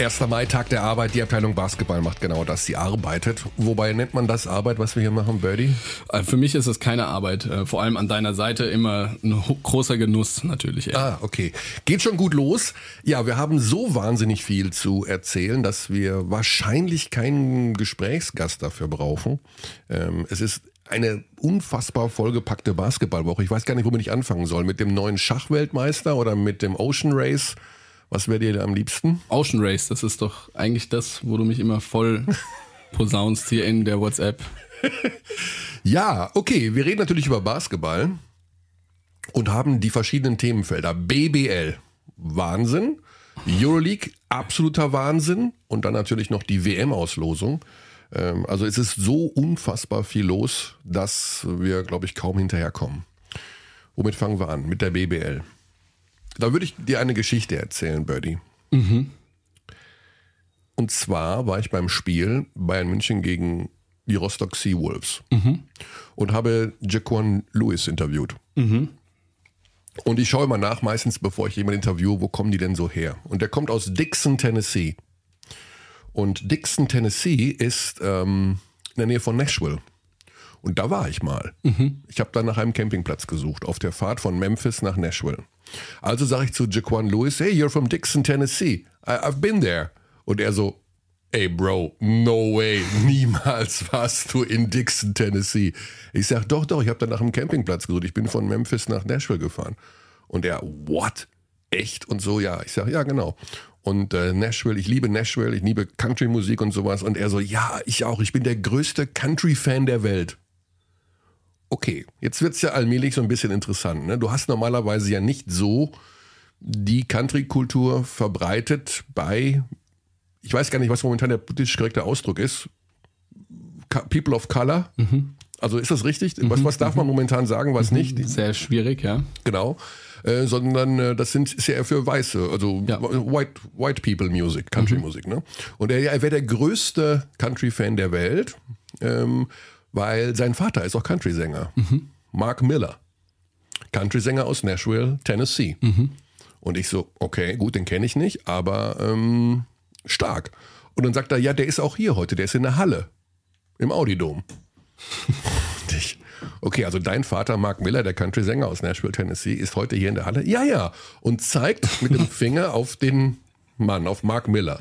1. Mai, Tag der Arbeit. Die Abteilung Basketball macht genau das. Sie arbeitet. Wobei nennt man das Arbeit, was wir hier machen, Birdie? Äh, Für mich ist es keine Arbeit. Äh, Vor allem an deiner Seite immer ein großer Genuss natürlich. ey. Ah, okay. Geht schon gut los. Ja, wir haben so wahnsinnig viel zu erzählen, dass wir wahrscheinlich keinen Gesprächsgast dafür brauchen. Ähm, es ist eine unfassbar vollgepackte Basketballwoche. Ich weiß gar nicht, womit ich anfangen soll. Mit dem neuen Schachweltmeister oder mit dem Ocean Race? Was wäre dir am liebsten? Ocean Race, das ist doch eigentlich das, wo du mich immer voll posaunst hier in der WhatsApp. Ja, okay, wir reden natürlich über Basketball und haben die verschiedenen Themenfelder. BBL, Wahnsinn. Euroleague, absoluter Wahnsinn. Und dann natürlich noch die WM-Auslosung. Ähm, Also es ist so unfassbar viel los, dass wir, glaube ich, kaum hinterherkommen. Womit fangen wir an? Mit der BBL. Da würde ich dir eine Geschichte erzählen, Birdie. Und zwar war ich beim Spiel Bayern München gegen die Rostock Seawolves und habe Jaquan Lewis interviewt. Und ich schaue immer nach, meistens bevor ich jemanden interviewe, wo kommen die denn so her? Und der kommt aus Dixon, Tennessee. Und Dixon, Tennessee ist ähm, in der Nähe von Nashville. Und da war ich mal. Ich habe dann nach einem Campingplatz gesucht, auf der Fahrt von Memphis nach Nashville. Also sage ich zu Jaquan Lewis, hey, you're from Dixon, Tennessee. I, I've been there. Und er so, ey Bro, no way, niemals warst du in Dixon, Tennessee. Ich sag, doch, doch, ich habe dann nach einem Campingplatz gesucht. Ich bin von Memphis nach Nashville gefahren. Und er, what? Echt? Und so, ja. Ich sag, ja, genau. Und äh, Nashville, ich liebe Nashville, ich liebe Country-Musik und sowas. Und er so, ja, ich auch, ich bin der größte Country-Fan der Welt. Okay, jetzt wird's ja allmählich so ein bisschen interessant. Ne? Du hast normalerweise ja nicht so die Country-Kultur verbreitet bei, ich weiß gar nicht, was momentan der politisch korrekte Ausdruck ist, People of Color. Also ist das richtig? Was, was darf man momentan sagen, was nicht? Sehr schwierig, ja. Genau. Äh, sondern äh, das sind ist ja eher für Weiße, also Ja. White, White People Music, Country Musik. Ne? Und er, er wäre der größte Country-Fan der Welt, ähm, weil sein Vater ist auch Country-Sänger. Mark Miller. Country-Sänger aus Nashville, Tennessee. Und ich so, okay, gut, den kenne ich nicht, aber ähm, stark. Und dann sagt er, ja, der ist auch hier heute, der ist in der Halle, im Audidom. Okay, also dein Vater, Mark Miller, der Country-Sänger aus Nashville, Tennessee, ist heute hier in der Halle. Ja, ja. Und zeigt mit dem Finger auf den Mann, auf Mark Miller,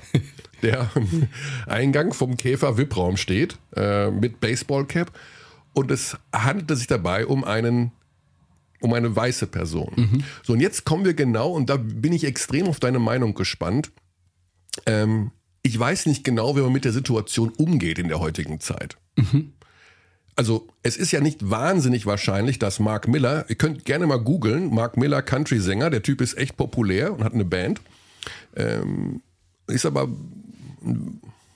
der am Eingang vom Käfer-VIP-Raum steht, äh, mit Baseballcap. Und es handelte sich dabei um einen um eine weiße Person. So, und jetzt kommen wir genau, und da bin ich extrem auf deine Meinung gespannt. Ähm, ich weiß nicht genau, wie man mit der Situation umgeht in der heutigen Zeit. Also, es ist ja nicht wahnsinnig wahrscheinlich, dass Mark Miller, ihr könnt gerne mal googeln, Mark Miller, Country-Sänger, der Typ ist echt populär und hat eine Band, ähm, ist aber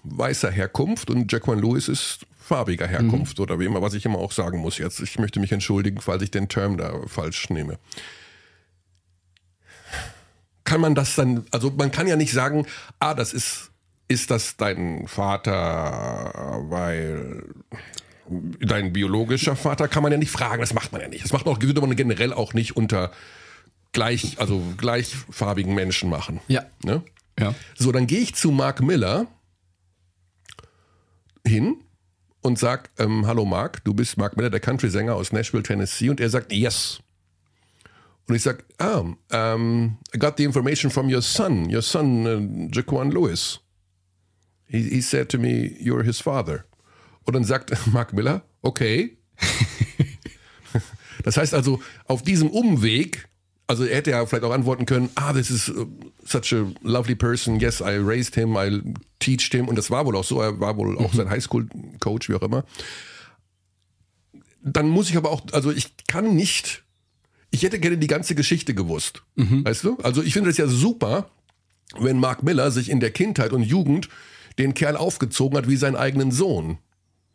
weißer Herkunft und Jaquan Lewis ist farbiger Herkunft oder wie immer, was ich immer auch sagen muss jetzt. Ich möchte mich entschuldigen, falls ich den Term da falsch nehme. Kann man das dann, also man kann ja nicht sagen, ah, das ist, ist das dein Vater, weil dein biologischer Vater, kann man ja nicht fragen, das macht man ja nicht. Das macht man auch, würde man generell auch nicht unter gleich, also gleichfarbigen Menschen machen. Ja. Ne? Ja. So, dann gehe ich zu Mark Miller hin und sag, ähm, hallo Mark, du bist Mark Miller, der Country-Sänger aus Nashville, Tennessee. Und er sagt, yes. Und ich sag, ah, um, I got the information from your son, your son, uh, Jaquan Lewis. He, he said to me, you're his father. Und dann sagt Mark Miller, okay. das heißt also, auf diesem Umweg, also er hätte ja vielleicht auch antworten können, ah, this is uh, such a lovely person, yes, I raised him, I teached him. Und das war wohl auch so, er war wohl auch sein Highschool-Coach, wie auch immer. Dann muss ich aber auch, also ich kann nicht, ich hätte gerne die ganze Geschichte gewusst. Weißt du? Also ich finde es ja super, wenn Mark Miller sich in der Kindheit und Jugend den Kerl aufgezogen hat wie seinen eigenen Sohn.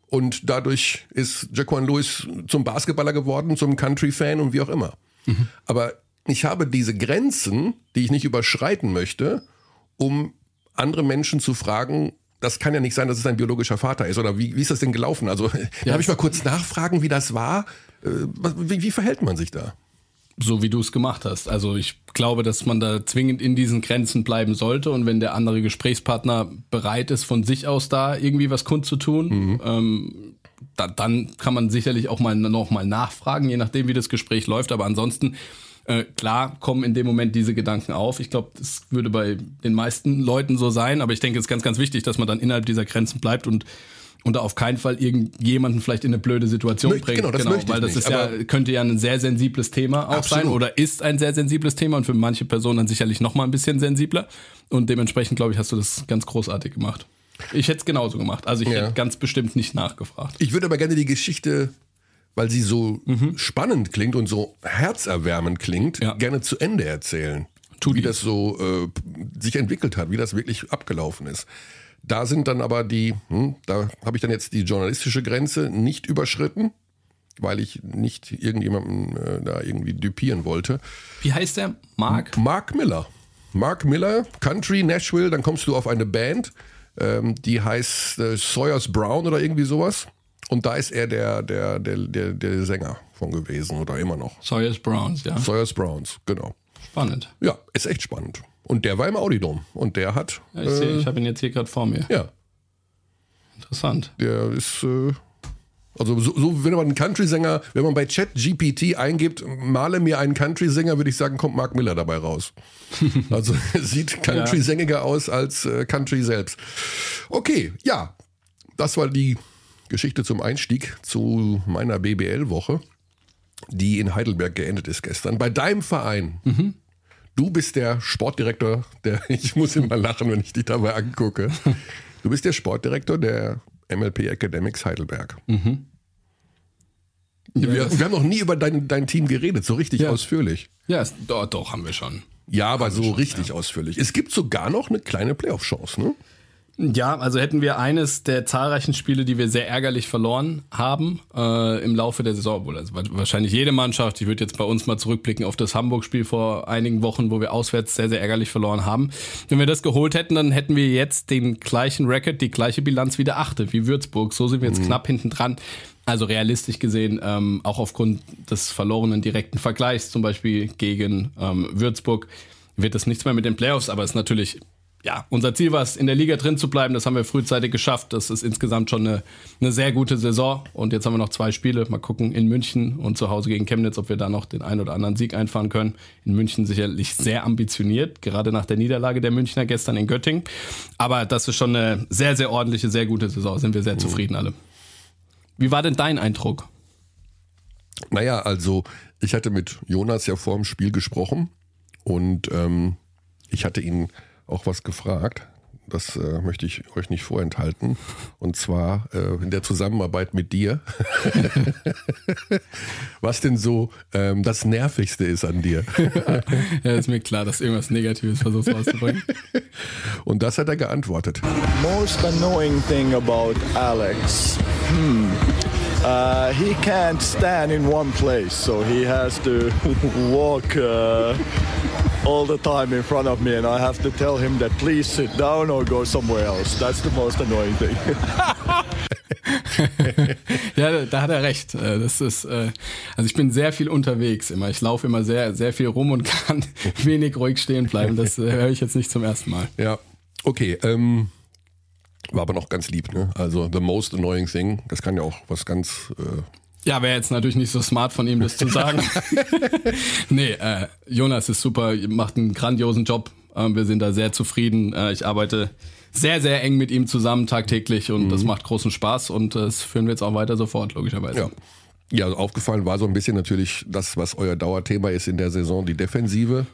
Und dadurch ist Jaquan Lewis zum Basketballer geworden, zum Country-Fan und wie auch immer. Aber ich habe diese Grenzen, die ich nicht überschreiten möchte, um andere Menschen zu fragen, das kann ja nicht sein, dass es ein biologischer Vater ist. Oder wie, wie ist das denn gelaufen? Also, darf ich mal kurz nachfragen, wie das war? Äh, Wie, wie verhält man sich da? so wie du es gemacht hast. Also ich glaube, dass man da zwingend in diesen Grenzen bleiben sollte und wenn der andere Gesprächspartner bereit ist, von sich aus da irgendwie was kundzutun, mhm. ähm, da, dann kann man sicherlich auch mal noch mal nachfragen, je nachdem, wie das Gespräch läuft. Aber ansonsten äh, klar kommen in dem Moment diese Gedanken auf. Ich glaube, das würde bei den meisten Leuten so sein, aber ich denke, es ist ganz, ganz wichtig, dass man dann innerhalb dieser Grenzen bleibt und und auf keinen Fall irgendjemanden vielleicht in eine blöde Situation möchte, bringt. Genau, das genau, möchte weil das nicht, ist ja, könnte ja ein sehr sensibles Thema auch absolut. sein oder ist ein sehr sensibles Thema und für manche Personen dann sicherlich noch mal ein bisschen sensibler. Und dementsprechend, glaube ich, hast du das ganz großartig gemacht. Ich hätte es genauso gemacht. Also ich ja. hätte ganz bestimmt nicht nachgefragt. Ich würde aber gerne die Geschichte, weil sie so mhm. spannend klingt und so herzerwärmend klingt, ja. gerne zu Ende erzählen. Tu wie das so äh, sich entwickelt hat, wie das wirklich abgelaufen ist. Da sind dann aber die, hm, da habe ich dann jetzt die journalistische Grenze nicht überschritten, weil ich nicht irgendjemanden äh, da irgendwie düpieren wollte. Wie heißt der? Mark? Mark Miller. Mark Miller, Country, Nashville, dann kommst du auf eine Band, ähm, die heißt äh, Sawyers Brown oder irgendwie sowas. Und da ist er der, der, der, der, der Sänger von gewesen oder immer noch. Sawyers Browns, ja. Sawyers Browns, genau. Spannend. Ja, ist echt spannend. Und der war im Audidom. Und der hat. Ja, ich äh, ich habe ihn jetzt hier gerade vor mir. Ja. Interessant. Der ist. Äh, also so, so, wenn man einen Country-Sänger, wenn man bei Chat GPT eingibt, male mir einen Country-Sänger, würde ich sagen, kommt Mark Miller dabei raus. Also sieht Country-sängiger aus als äh, Country selbst. Okay, ja, das war die Geschichte zum Einstieg zu meiner BBL-Woche, die in Heidelberg geendet ist gestern. Bei deinem Verein. Mhm. Du bist der Sportdirektor, der, ich muss immer lachen, wenn ich dich dabei angucke. Du bist der Sportdirektor der MLP Academics Heidelberg. Mhm. Ja, wir, wir, haben noch nie über dein, dein Team geredet, so richtig ja. ausführlich. Ja, doch, doch, haben wir schon. Ja, aber so schon, richtig ja. ausführlich. Es gibt sogar noch eine kleine Playoff-Chance, ne? Ja, also hätten wir eines der zahlreichen Spiele, die wir sehr ärgerlich verloren haben äh, im Laufe der Saison. Wohl, also wahrscheinlich jede Mannschaft. Ich würde jetzt bei uns mal zurückblicken auf das Hamburg-Spiel vor einigen Wochen, wo wir auswärts sehr, sehr ärgerlich verloren haben. Wenn wir das geholt hätten, dann hätten wir jetzt den gleichen Record, die gleiche Bilanz wie der Achte, wie Würzburg. So sind wir jetzt mhm. knapp hinten dran. Also realistisch gesehen, ähm, auch aufgrund des verlorenen direkten Vergleichs, zum Beispiel gegen ähm, Würzburg, wird das nichts mehr mit den Playoffs, aber es ist natürlich ja, unser Ziel war es, in der Liga drin zu bleiben. Das haben wir frühzeitig geschafft. Das ist insgesamt schon eine, eine sehr gute Saison. Und jetzt haben wir noch zwei Spiele. Mal gucken in München und zu Hause gegen Chemnitz, ob wir da noch den einen oder anderen Sieg einfahren können. In München sicherlich sehr ambitioniert, gerade nach der Niederlage der Münchner gestern in Göttingen. Aber das ist schon eine sehr, sehr ordentliche, sehr gute Saison. Sind wir sehr mhm. zufrieden alle. Wie war denn dein Eindruck? Naja, also ich hatte mit Jonas ja vor dem Spiel gesprochen und ähm, ich hatte ihn auch was gefragt. Das äh, möchte ich euch nicht vorenthalten. Und zwar äh, in der Zusammenarbeit mit dir. was denn so ähm, das Nervigste ist an dir? ja, ist mir klar, dass irgendwas Negatives versuchst rauszubringen. Und das hat er geantwortet. Most annoying thing about Alex. Hmm. Uh, he can't stand in one place, so he has to walk. Uh all the time in front of me and I have to tell him that please sit down or go somewhere else. That's the most annoying thing. ja, da hat er recht. Äh, das ist, äh, also ich bin sehr viel unterwegs immer. Ich laufe immer sehr, sehr viel rum und kann wenig ruhig stehen bleiben. Das äh, höre ich jetzt nicht zum ersten Mal. Ja, okay. Ähm, war aber noch ganz lieb, ne? Also the most annoying thing. Das kann ja auch was ganz äh, ja, wäre jetzt natürlich nicht so smart von ihm, das zu sagen. nee, äh, Jonas ist super, macht einen grandiosen Job. Ähm, wir sind da sehr zufrieden. Äh, ich arbeite sehr, sehr eng mit ihm zusammen tagtäglich und mhm. das macht großen Spaß und das führen wir jetzt auch weiter sofort, logischerweise. Ja. Ja, also aufgefallen war so ein bisschen natürlich das, was euer Dauerthema ist in der Saison, die Defensive.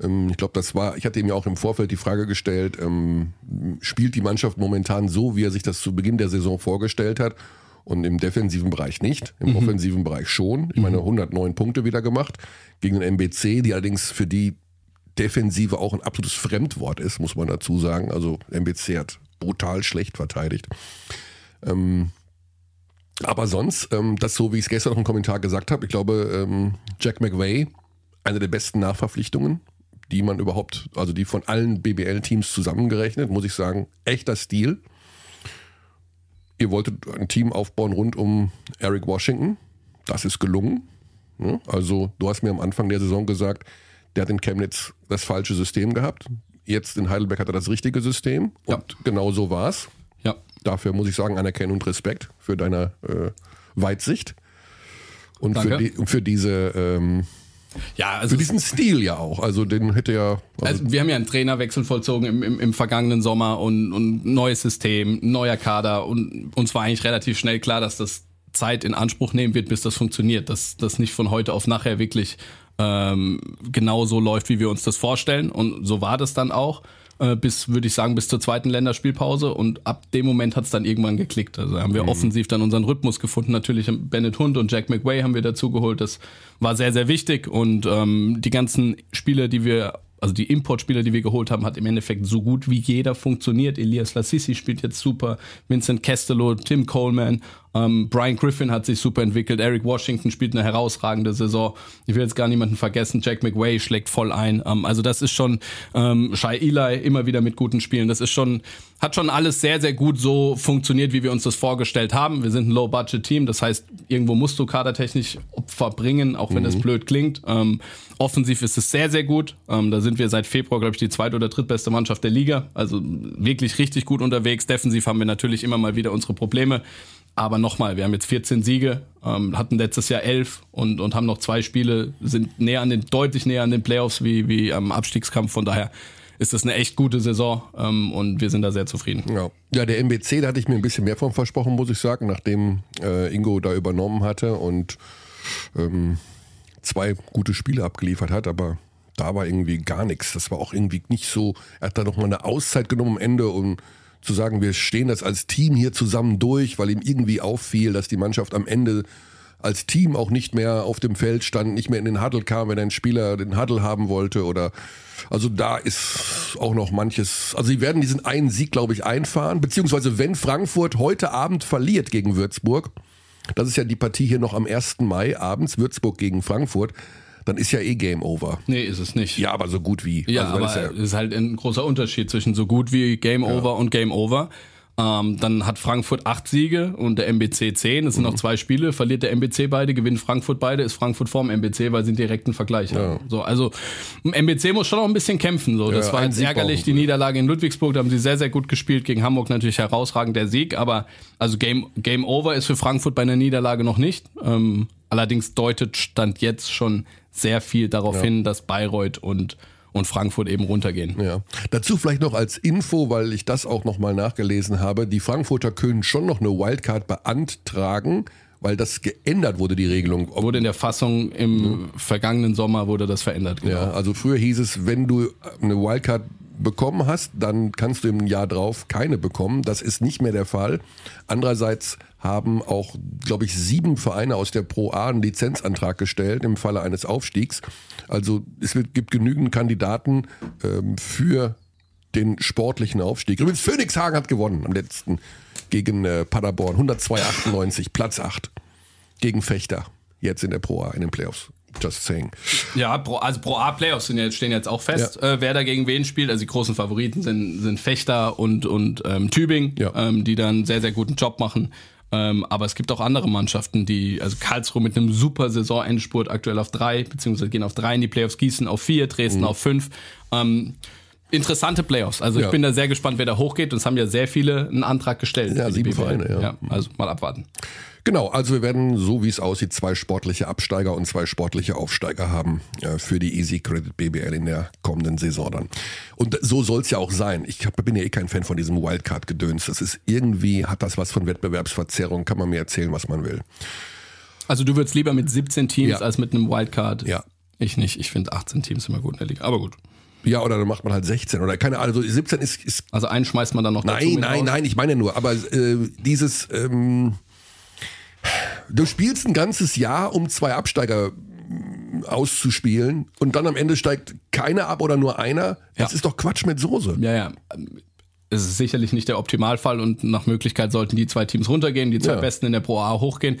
Ähm, ich glaube, das war, ich hatte ihm ja auch im Vorfeld die Frage gestellt, ähm, spielt die Mannschaft momentan so, wie er sich das zu Beginn der Saison vorgestellt hat? Und im defensiven Bereich nicht, im mhm. offensiven Bereich schon. Ich meine, 109 mhm. Punkte wieder gemacht gegen den MBC, die allerdings für die Defensive auch ein absolutes Fremdwort ist, muss man dazu sagen. Also MBC hat brutal schlecht verteidigt. Ähm, aber sonst, ähm, das so, wie ich es gestern noch im Kommentar gesagt habe, ich glaube, ähm, Jack McVay, eine der besten Nachverpflichtungen, die man überhaupt, also die von allen BBL-Teams zusammengerechnet, muss ich sagen, echter Stil ihr wolltet ein Team aufbauen rund um Eric Washington. Das ist gelungen. Ne? Also du hast mir am Anfang der Saison gesagt, der hat in Chemnitz das falsche System gehabt. Jetzt in Heidelberg hat er das richtige System. Und Ja. genau so war's. Ja. Dafür muss ich sagen, Anerkennung und Respekt für deine äh, Weitsicht. Und für, die, für diese ähm, Ja, also für diesen Stil ja auch. Also den hätte ja. Also, Also wir haben ja einen Trainerwechsel vollzogen im, im, im vergangenen Sommer und, und neues System, neuer Kader und uns war eigentlich relativ schnell klar, dass das Zeit in Anspruch nehmen wird, bis das funktioniert, dass das nicht von heute auf nachher wirklich ähm, genau so läuft, wie wir uns das vorstellen und so war das dann auch äh, bis, würde ich sagen, bis zur zweiten Länderspielpause und ab dem Moment hat es dann irgendwann geklickt. Also haben wir offensiv dann unseren Rhythmus gefunden. Natürlich Bennett Hund und Jack McWay haben wir dazugeholt. Das war sehr, sehr wichtig und ähm, die ganzen Spiele, die wir also die Importspieler, die wir geholt haben, hat im Endeffekt so gut wie jeder funktioniert. Elias Lassisi spielt jetzt super, Vincent Castello, Tim Coleman, ähm, Brian Griffin hat sich super entwickelt, Eric Washington spielt eine herausragende Saison. Ich will jetzt gar niemanden vergessen, Jack McWay schlägt voll ein. Ähm, also das ist schon ähm, Shai Eli immer wieder mit guten Spielen. Das ist schon, hat schon alles sehr, sehr gut so funktioniert, wie wir uns das vorgestellt haben. Wir sind ein Low-Budget-Team, das heißt, irgendwo musst du kadertechnisch Opfer bringen, auch wenn das blöd klingt. Ähm, offensiv ist es sehr, sehr gut. Ähm, da sind wir seit Februar, glaube ich, die zweite oder drittbeste Mannschaft der Liga. Also wirklich richtig gut unterwegs. Defensiv haben wir natürlich immer mal wieder unsere Probleme. Aber nochmal, wir haben jetzt 14 Siege, ähm, hatten letztes Jahr 11 und, und haben noch zwei Spiele, sind näher an den, deutlich näher an den Playoffs wie, wie am Abstiegskampf. Von daher ist das eine echt gute Saison ähm, und wir sind da sehr zufrieden. ja. ja, der MBC, da hatte ich mir ein bisschen mehr von versprochen, muss ich sagen, nachdem äh, Ingo da übernommen hatte und ähm, zwei gute Spiele abgeliefert hat, aber da war irgendwie gar nichts. Das war auch irgendwie nicht so. Er hat da noch mal eine Auszeit genommen am Ende, um zu sagen, wir stehen das als Team hier zusammen durch, weil ihm irgendwie auffiel, dass die Mannschaft am Ende als Team auch nicht mehr auf dem Feld stand, nicht mehr in den Huddle kam, wenn ein Spieler den Huddle haben wollte oder also da ist auch noch manches. Also sie werden diesen einen Sieg, glaube ich, einfahren, beziehungsweise wenn Frankfurt heute Abend verliert gegen Würzburg, das ist ja die Partie hier noch am 1. Mai abends, Würzburg gegen Frankfurt, dann ist ja eh Game Over. Nee, ist es nicht. Ja, aber so gut wie. Ja, also, aber das es ist halt ein großer Unterschied zwischen so gut wie Game Over und Game Over. Ähm, dann hat Frankfurt acht Siege und der MBC zehn. Es sind noch Mhm. zwei Spiele. Verliert der MBC beide, gewinnt Frankfurt beide, ist Frankfurt vorm MBC, weil sie einen direkten Vergleich haben. So, also MBC muss schon noch ein bisschen kämpfen. So, das Ja, war jetzt Sieg ärgerlich. Die. Niederlage in Ludwigsburg, da haben sie sehr, sehr gut gespielt. Gegen Hamburg natürlich herausragend der Sieg. Aber also Game, Game Over ist für Frankfurt bei einer Niederlage noch nicht. Ähm, allerdings deutet Stand jetzt schon sehr viel darauf hin, dass Bayreuth und und Frankfurt eben runtergehen. Ja. Dazu vielleicht noch als Info, weil ich das auch nochmal nachgelesen habe. Die Frankfurter können schon noch eine Wildcard beantragen, weil das geändert wurde, die Regelung. Ob- Wurde in der Fassung im vergangenen Sommer wurde das verändert. Genau. Ja, also früher hieß es, wenn du eine Wildcard bekommen hast, dann kannst du im Jahr drauf keine bekommen. Das ist nicht mehr der Fall. Andererseits haben auch, glaube ich, sieben Vereine aus der Pro A einen Lizenzantrag gestellt im Falle eines Aufstiegs. Also es gibt genügend Kandidaten ähm, für den sportlichen Aufstieg. Übrigens, Phoenixhagen hat gewonnen am letzten gegen äh, Paderborn. 102,98, Platz 8 gegen Fechter. Jetzt in der Pro A in den Playoffs. Just saying. Ja, Pro, also Pro A Playoffs sind jetzt, stehen jetzt auch fest, äh, wer da gegen wen spielt. Also die großen Favoriten sind, sind Fechter und, und ähm, Tübingen, Ja. ähm, die dann einen sehr, sehr guten Job machen. Ähm, aber es gibt auch andere Mannschaften, die, also Karlsruhe mit einem super Saisonendspurt aktuell auf drei, beziehungsweise gehen auf drei in die Playoffs, Gießen auf vier, Dresden auf fünf. Ähm, interessante Playoffs. Also ich Ja. bin da sehr gespannt, wer da hochgeht. Und es haben ja sehr viele einen Antrag gestellt. Ja, sieben. Vereine, ja. Also mal abwarten. Genau, also wir werden, so wie es aussieht, zwei sportliche Absteiger und zwei sportliche Aufsteiger haben äh, für die Easy Credit BBL in der kommenden Saison dann. Und so soll es ja auch sein. Ich hab, bin ja eh kein Fan von diesem Wildcard-Gedöns. Das ist irgendwie, hat das was von Wettbewerbsverzerrung, kann man mir erzählen, was man will. Also du würdest lieber mit 17 Teams Ja. als mit einem Wildcard. Ja. Ich nicht. Ich finde 18 Teams immer gut in der Liga. Aber gut. Ja, oder dann macht man halt 16 oder keine Ahnung. Also 17 ist, ist Also einen schmeißt man dann noch dazu Nein, mit nein, raus. nein, ich meine nur, aber äh, dieses, ähm, du spielst ein ganzes Jahr, um zwei Absteiger mm, auszuspielen und dann am Ende steigt keiner ab oder nur einer. Das Ja. ist doch Quatsch mit Soße. Ja, ja. Es ist sicherlich nicht der Optimalfall und nach Möglichkeit sollten die zwei Teams runtergehen, die zwei Ja. Besten in der Pro A hochgehen.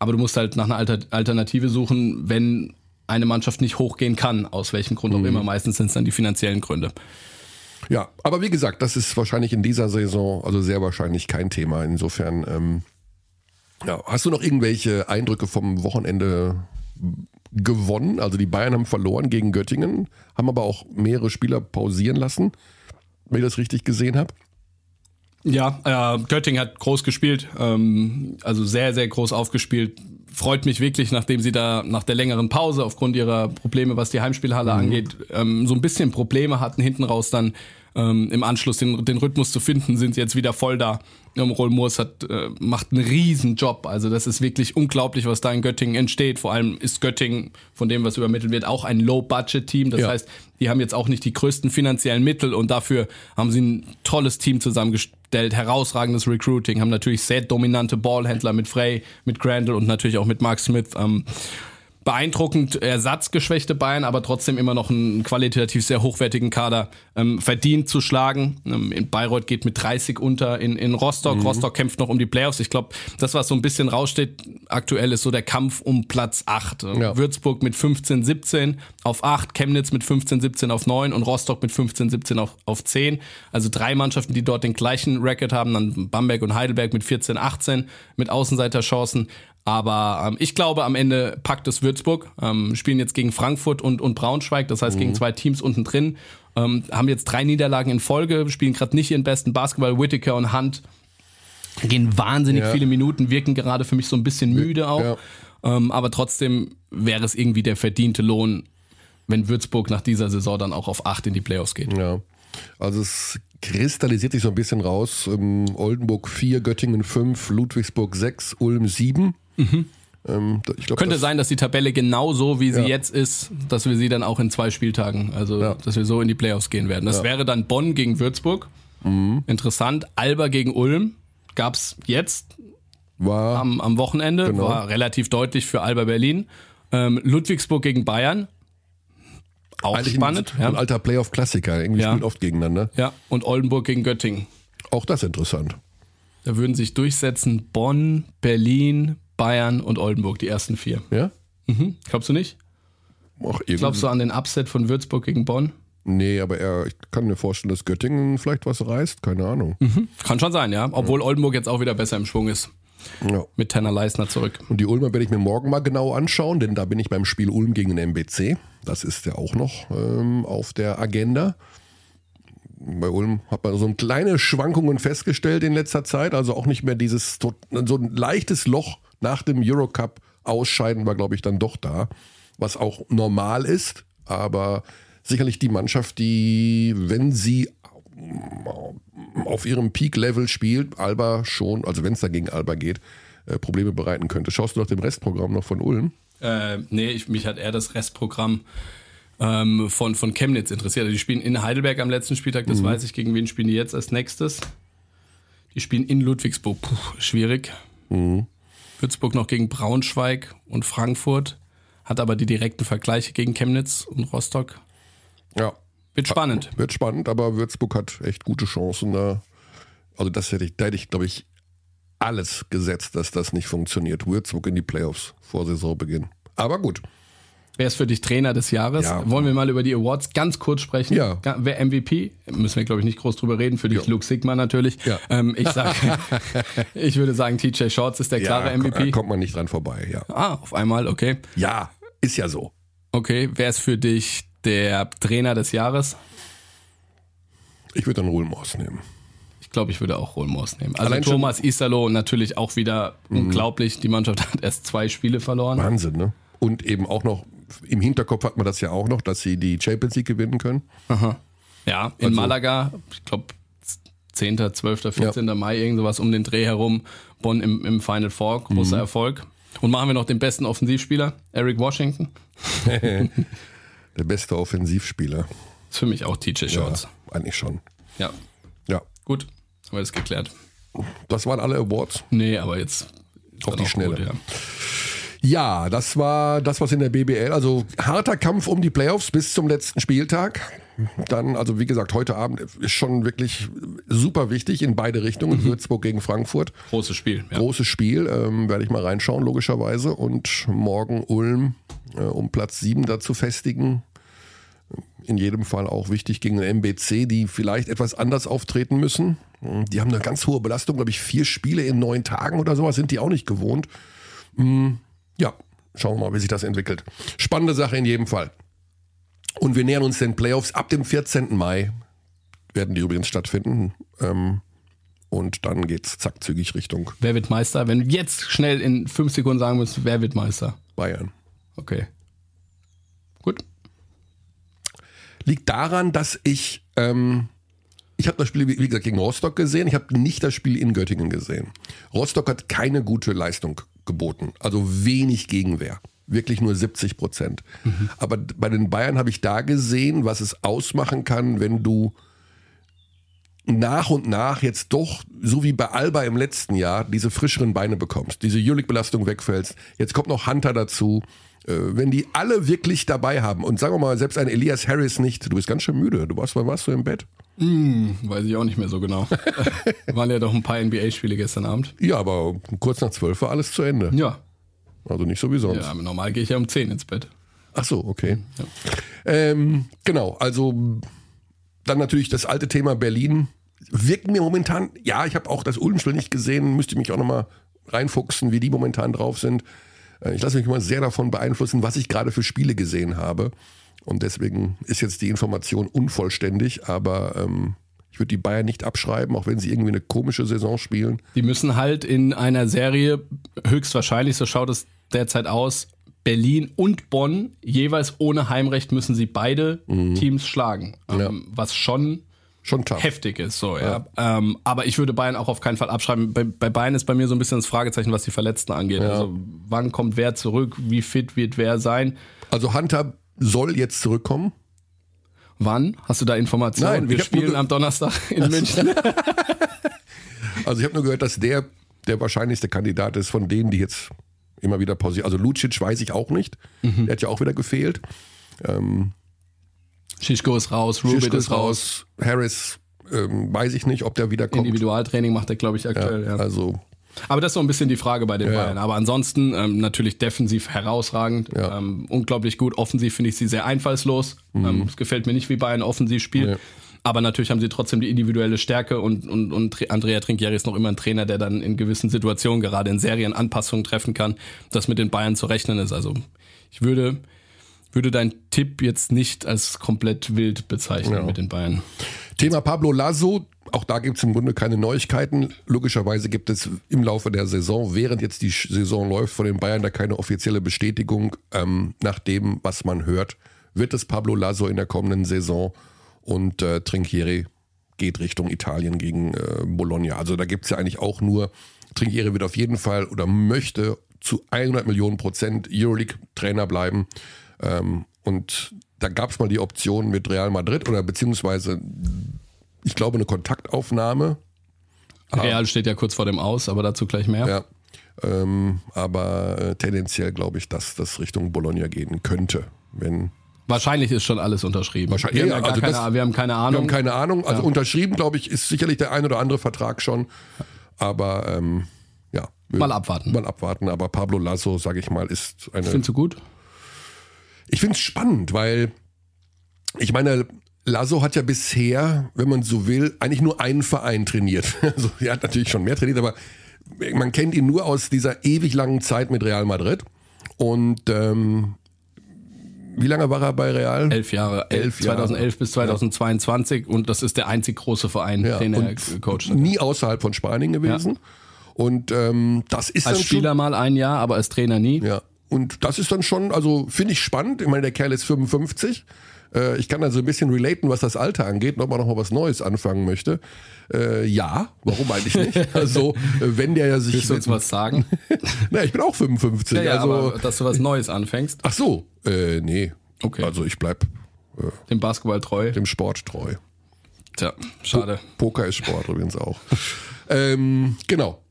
Aber du musst halt nach einer Alter Alternative suchen, wenn eine Mannschaft nicht hochgehen kann, aus welchem Grund Mhm. auch immer. Meistens sind es dann die finanziellen Gründe. Ja, aber wie gesagt, das ist wahrscheinlich in dieser Saison, also sehr wahrscheinlich kein Thema. Insofern, ähm, ja, hast du noch irgendwelche Eindrücke vom Wochenende gewonnen. Also die Bayern haben verloren gegen Göttingen, haben aber auch mehrere Spieler pausieren lassen, wenn ich das richtig gesehen habe. Ja, äh, Göttingen hat groß gespielt, ähm, also sehr, sehr groß aufgespielt. Freut mich wirklich, nachdem sie da nach der längeren Pause aufgrund ihrer Probleme, was die Heimspielhalle mhm. angeht, ähm, so ein bisschen Probleme hatten, hinten raus dann ähm, im Anschluss den, den Rhythmus zu finden, sind sie jetzt wieder voll da. Ähm, Roll Moors hat, äh, macht einen riesen Job. Also das ist wirklich unglaublich, was da in Göttingen entsteht. Vor allem ist Göttingen, von dem, was übermittelt wird, auch ein Low-Budget-Team. Das ja. heißt, die haben jetzt auch nicht die größten finanziellen Mittel und dafür haben sie ein tolles Team zusammengestellt, herausragendes Recruiting, haben natürlich sehr dominante Ballhändler mit Frey, mit Grandel und natürlich auch mit Mark Smith. Ähm, beeindruckend ersatzgeschwächte Bayern, aber trotzdem immer noch einen qualitativ sehr hochwertigen Kader ähm, verdient zu schlagen. Ähm, in Bayreuth geht mit 30 unter in, in Rostock. Mhm. Rostock kämpft noch um die Playoffs. Ich glaube, das, was so ein bisschen raussteht aktuell, ist so der Kampf um Platz 8. Ja. Würzburg mit 15, 17 auf 8, Chemnitz mit 15, 17 auf 9 und Rostock mit 15, 17 auf, auf 10. Also drei Mannschaften, die dort den gleichen Record haben, dann Bamberg und Heidelberg mit 14, 18 mit Außenseiterchancen. Aber ähm, ich glaube, am Ende packt es Würzburg. Ähm, spielen jetzt gegen Frankfurt und, und Braunschweig, das heißt mhm. gegen zwei Teams unten drin. Ähm, haben jetzt drei Niederlagen in Folge, spielen gerade nicht ihren besten Basketball. Whittaker und Hunt gehen wahnsinnig ja. viele Minuten, wirken gerade für mich so ein bisschen müde auch. Ja. Ähm, aber trotzdem wäre es irgendwie der verdiente Lohn, wenn Würzburg nach dieser Saison dann auch auf acht in die Playoffs geht. Ja. Also es kristallisiert sich so ein bisschen raus. Oldenburg 4, Göttingen 5, Ludwigsburg 6, Ulm 7. Mhm. Ähm, glaub, Könnte sein, dass die Tabelle genau so, wie sie ja. jetzt ist, dass wir sie dann auch in zwei Spieltagen, also ja. dass wir so in die Playoffs gehen werden. Das ja. wäre dann Bonn gegen Würzburg. Mhm. Interessant. Alba gegen Ulm gab es jetzt war, am, am Wochenende. Genau. War relativ deutlich für Alba Berlin. Ähm, Ludwigsburg gegen Bayern. Auch Eigentlich spannend. Ein, ein alter Playoff-Klassiker. Irgendwie spielt oft gegeneinander. Ja, und Oldenburg gegen Göttingen. Auch das interessant. Da würden sich durchsetzen Bonn, Berlin, Bayern und Oldenburg, die ersten vier. Ja? Mhm. Glaubst du nicht? Ach, Glaubst du an den Upset von Würzburg gegen Bonn? Nee, aber er, ich kann mir vorstellen, dass Göttingen vielleicht was reißt. Keine Ahnung. Mhm. Kann schon sein, ja. Obwohl ja. Oldenburg jetzt auch wieder besser im Schwung ist. Ja. Mit Tanner Leisner zurück. Und die Ulmer werde ich mir morgen mal genau anschauen, denn da bin ich beim Spiel Ulm gegen den MBC. Das ist ja auch noch ähm, auf der Agenda. Bei Ulm hat man so kleine Schwankungen festgestellt in letzter Zeit. Also auch nicht mehr dieses so ein leichtes Loch nach dem Eurocup ausscheiden war, glaube ich, dann doch da. Was auch normal ist, aber sicherlich die Mannschaft, die, wenn sie auf ihrem Peak-Level spielt, Alba schon, also wenn es dagegen Alba geht, äh, Probleme bereiten könnte. Schaust du nach dem Restprogramm noch von Ulm? Äh, nee, ich, mich hat eher das Restprogramm ähm, von, von Chemnitz interessiert. Also die spielen in Heidelberg am letzten Spieltag, das mhm. weiß ich. Gegen wen spielen die jetzt als nächstes? Die spielen in Ludwigsburg. Puh, schwierig. Mhm. Würzburg noch gegen Braunschweig und Frankfurt, hat aber die direkten Vergleiche gegen Chemnitz und Rostock. Ja. Wird spannend. Wird spannend, aber Würzburg hat echt gute Chancen da. Also das hätte ich, da hätte ich, glaube ich, alles gesetzt, dass das nicht funktioniert. Würzburg in die Playoffs vor Saisonbeginn. Aber gut. Wer ist für dich Trainer des Jahres? Ja. Wollen wir mal über die Awards ganz kurz sprechen? Ja. Wer MVP? Müssen wir, glaube ich, nicht groß drüber reden. Für dich ja. Luke Sigma natürlich. Ja. Ähm, ich sag, ich würde sagen, TJ Shorts ist der klare MVP. Kommt man nicht dran vorbei, ja. Ah, auf einmal, okay. Ja, ist ja so. Okay, wer ist für dich der Trainer des Jahres? Ich würde dann Rohlmors nehmen. Ich glaube, ich würde auch Rohlmors nehmen. Also Allein Thomas Isalo natürlich auch wieder mhm. unglaublich. Die Mannschaft hat erst zwei Spiele verloren. Wahnsinn, ne? Und eben auch noch im Hinterkopf hat man das ja auch noch, dass sie die Champions League gewinnen können. Aha. Ja, in also, Malaga, ich glaube 10., 12., 14. Ja. Mai, irgendwas um den Dreh herum. Bonn im, im Final Four, großer mhm. Erfolg. Und machen wir noch den besten Offensivspieler, Eric Washington. Der beste Offensivspieler. Ist für mich auch TJ Shorts. Ja, eigentlich schon. Ja. Ja. Gut, haben wir das geklärt. Das waren alle Awards? Nee, aber jetzt auf die Schnelle. Gut, ja. Ja, das war das, was in der BBL. Also harter Kampf um die Playoffs bis zum letzten Spieltag. Dann, also wie gesagt, heute Abend ist schon wirklich super wichtig in beide Richtungen. Mhm. Würzburg gegen Frankfurt. Großes Spiel. Ja. Großes Spiel. Ähm, Werde ich mal reinschauen, logischerweise. Und morgen Ulm, äh, um Platz 7 da zu festigen. In jedem Fall auch wichtig gegen den MBC, die vielleicht etwas anders auftreten müssen. Die haben eine ganz hohe Belastung, glaube ich, vier Spiele in neun Tagen oder sowas sind die auch nicht gewohnt. Mhm ja, schauen wir mal, wie sich das entwickelt. Spannende Sache in jedem Fall. Und wir nähern uns den Playoffs ab dem 14. Mai. Werden die übrigens stattfinden. Ähm, und dann geht's zack zügig Richtung Wer wird Meister? Wenn du jetzt schnell in fünf Sekunden sagen musst, wer wird Meister? Bayern. Okay. Gut. Liegt daran, dass ich, ähm, ich habe das Spiel, wie gesagt, gegen Rostock gesehen. Ich habe nicht das Spiel in Göttingen gesehen. Rostock hat keine gute Leistung geboten. Also wenig Gegenwehr. Wirklich nur 70 Prozent. Aber bei den Bayern habe ich da gesehen, was es ausmachen kann, wenn du nach und nach jetzt doch, so wie bei Alba im letzten Jahr, diese frischeren Beine bekommst, diese Jülich-Belastung wegfällst. Jetzt kommt noch Hunter dazu. Äh, wenn die alle wirklich dabei haben und sagen wir mal, selbst ein Elias Harris nicht, du bist ganz schön müde. Du warst, wann warst du im Bett? Weiß ich auch nicht mehr so genau. Waren ja doch ein paar NBA-Spiele gestern Abend. Ja, aber kurz nach zwölf war alles zu Ende. Ja. Also nicht so wie sonst. Ja, normal gehe ich ja um 10 ins Bett. Ach so, okay. Ähm, genau, also dann natürlich das alte Thema Berlin. Wirkt mir momentan, ja, ich habe auch das Ulm-Spiel nicht gesehen, müsste mich auch nochmal reinfuchsen, wie die momentan drauf sind. Äh, Ich lasse mich immer sehr davon beeinflussen, was ich gerade für Spiele gesehen habe. Und deswegen ist jetzt die Information unvollständig, aber ähm, ich würde die Bayern nicht abschreiben, auch wenn sie irgendwie eine komische Saison spielen. Die müssen halt in einer Serie, höchstwahrscheinlich, so schaut es derzeit aus, Berlin und Bonn, jeweils ohne Heimrecht, müssen sie beide Teams schlagen. Ähm, Was schon Schon tough. heftig ist, so, ja. Ähm, aber ich würde Bayern auch auf keinen Fall abschreiben. Bei, bei Bayern ist bei mir so ein bisschen das Fragezeichen, was die Verletzten angeht. Also, wann kommt wer zurück? Wie fit wird wer sein? Also Hunter soll jetzt zurückkommen. Wann? Hast du da Informationen? Nein, Wir spielen am Donnerstag in München. Also ich habe nur gehört, dass der der wahrscheinlichste Kandidat ist von denen, die jetzt immer wieder pausieren. Also Lucic weiß ich auch nicht. Mhm. Der hat ja auch wieder gefehlt. Schischko ist raus, Rubit Schischko ist raus. Harris ähm, weiß ich nicht, ob der wiederkommt. Individualtraining macht er, glaube ich, aktuell. Ja. Also Aber das ist so ein bisschen die Frage bei den Ja. Bayern. Aber ansonsten ähm, natürlich defensiv herausragend, Ja. ähm, unglaublich gut. Offensiv finde ich sie sehr einfallslos. Ähm, es gefällt mir nicht, wie Bayern offensiv spielt. Mhm. Ja. Aber natürlich haben sie trotzdem die individuelle Stärke und, und, und Andrea Trinchieri ist noch immer ein Trainer, der dann in gewissen Situationen, gerade in Serien, Anpassungen treffen kann, dass mit den Bayern zu rechnen ist. Also ich würde, würde deinen Tipp jetzt nicht als komplett wild bezeichnen Ja. mit den Bayern. Thema Pablo Lasso, auch da gibt es im Grunde keine Neuigkeiten. Logischerweise gibt es im Laufe der Saison, während jetzt die Saison läuft, von den Bayern da keine offizielle Bestätigung. Ähm, nach dem, was man hört, wird es Pablo Lasso in der kommenden Saison und äh, Trinchieri geht Richtung Italien gegen äh, Bologna. Also da gibt es ja eigentlich auch nur, Trinchieri wird auf jeden Fall oder möchte zu 100 Millionen Prozent Euroleague-Trainer bleiben. Ähm, und da gab es mal die Option mit Real Madrid oder beziehungsweise, ich glaube, eine Kontaktaufnahme. Real steht ja kurz vor dem Aus, aber dazu gleich mehr. Ja. Ähm, aber äh, tendenziell glaube ich, dass das Richtung Bologna gehen könnte. Wenn, Wahrscheinlich ist schon alles unterschrieben. Wahrscheinlich- wir, ja, haben ja also keine, das- wir haben keine wir Ahnung. haben keine Ahnung. Also unterschrieben, glaube ich, ist sicherlich der ein oder andere Vertrag schon. Aber ähm, ja. wir- Mal abwarten. Mal abwarten. Aber Pablo Lasso, sage ich mal, ist eine. Findest du gut? Ich finde es spannend, weil ich meine, Lasso hat ja bisher, wenn man so will, eigentlich nur einen Verein trainiert. Also er hat natürlich schon mehr trainiert, aber man kennt ihn nur aus dieser ewig langen Zeit mit Real Madrid. Und ähm, wie lange war er bei Real? Elf Jahre. Elf Jahre. 2011 bis 2022 und das ist der einzig große Verein, Ja, den er gecoacht hat. nie außerhalb von Spanien gewesen. Und ähm, das ist Als Spieler mal ein Jahr, aber als Trainer nie. Ja. Und das ist dann schon, also finde ich spannend. Ich meine, der Kerl ist 55. Äh, ich kann also ein bisschen relaten, was das Alter angeht, und ob man noch mal was Neues anfangen möchte. Äh, ja, warum eigentlich nicht? Also, äh, wenn der ja sich. Willst du uns was sagen? Na, ich bin auch 55. ja, ja, also, aber dass du was Neues anfängst, ach so, äh, nee. Okay. Also ich bleib dem Basketball treu. dem Sport treu. Tja, schade. Poker ist Sport übrigens auch. ähm, genau.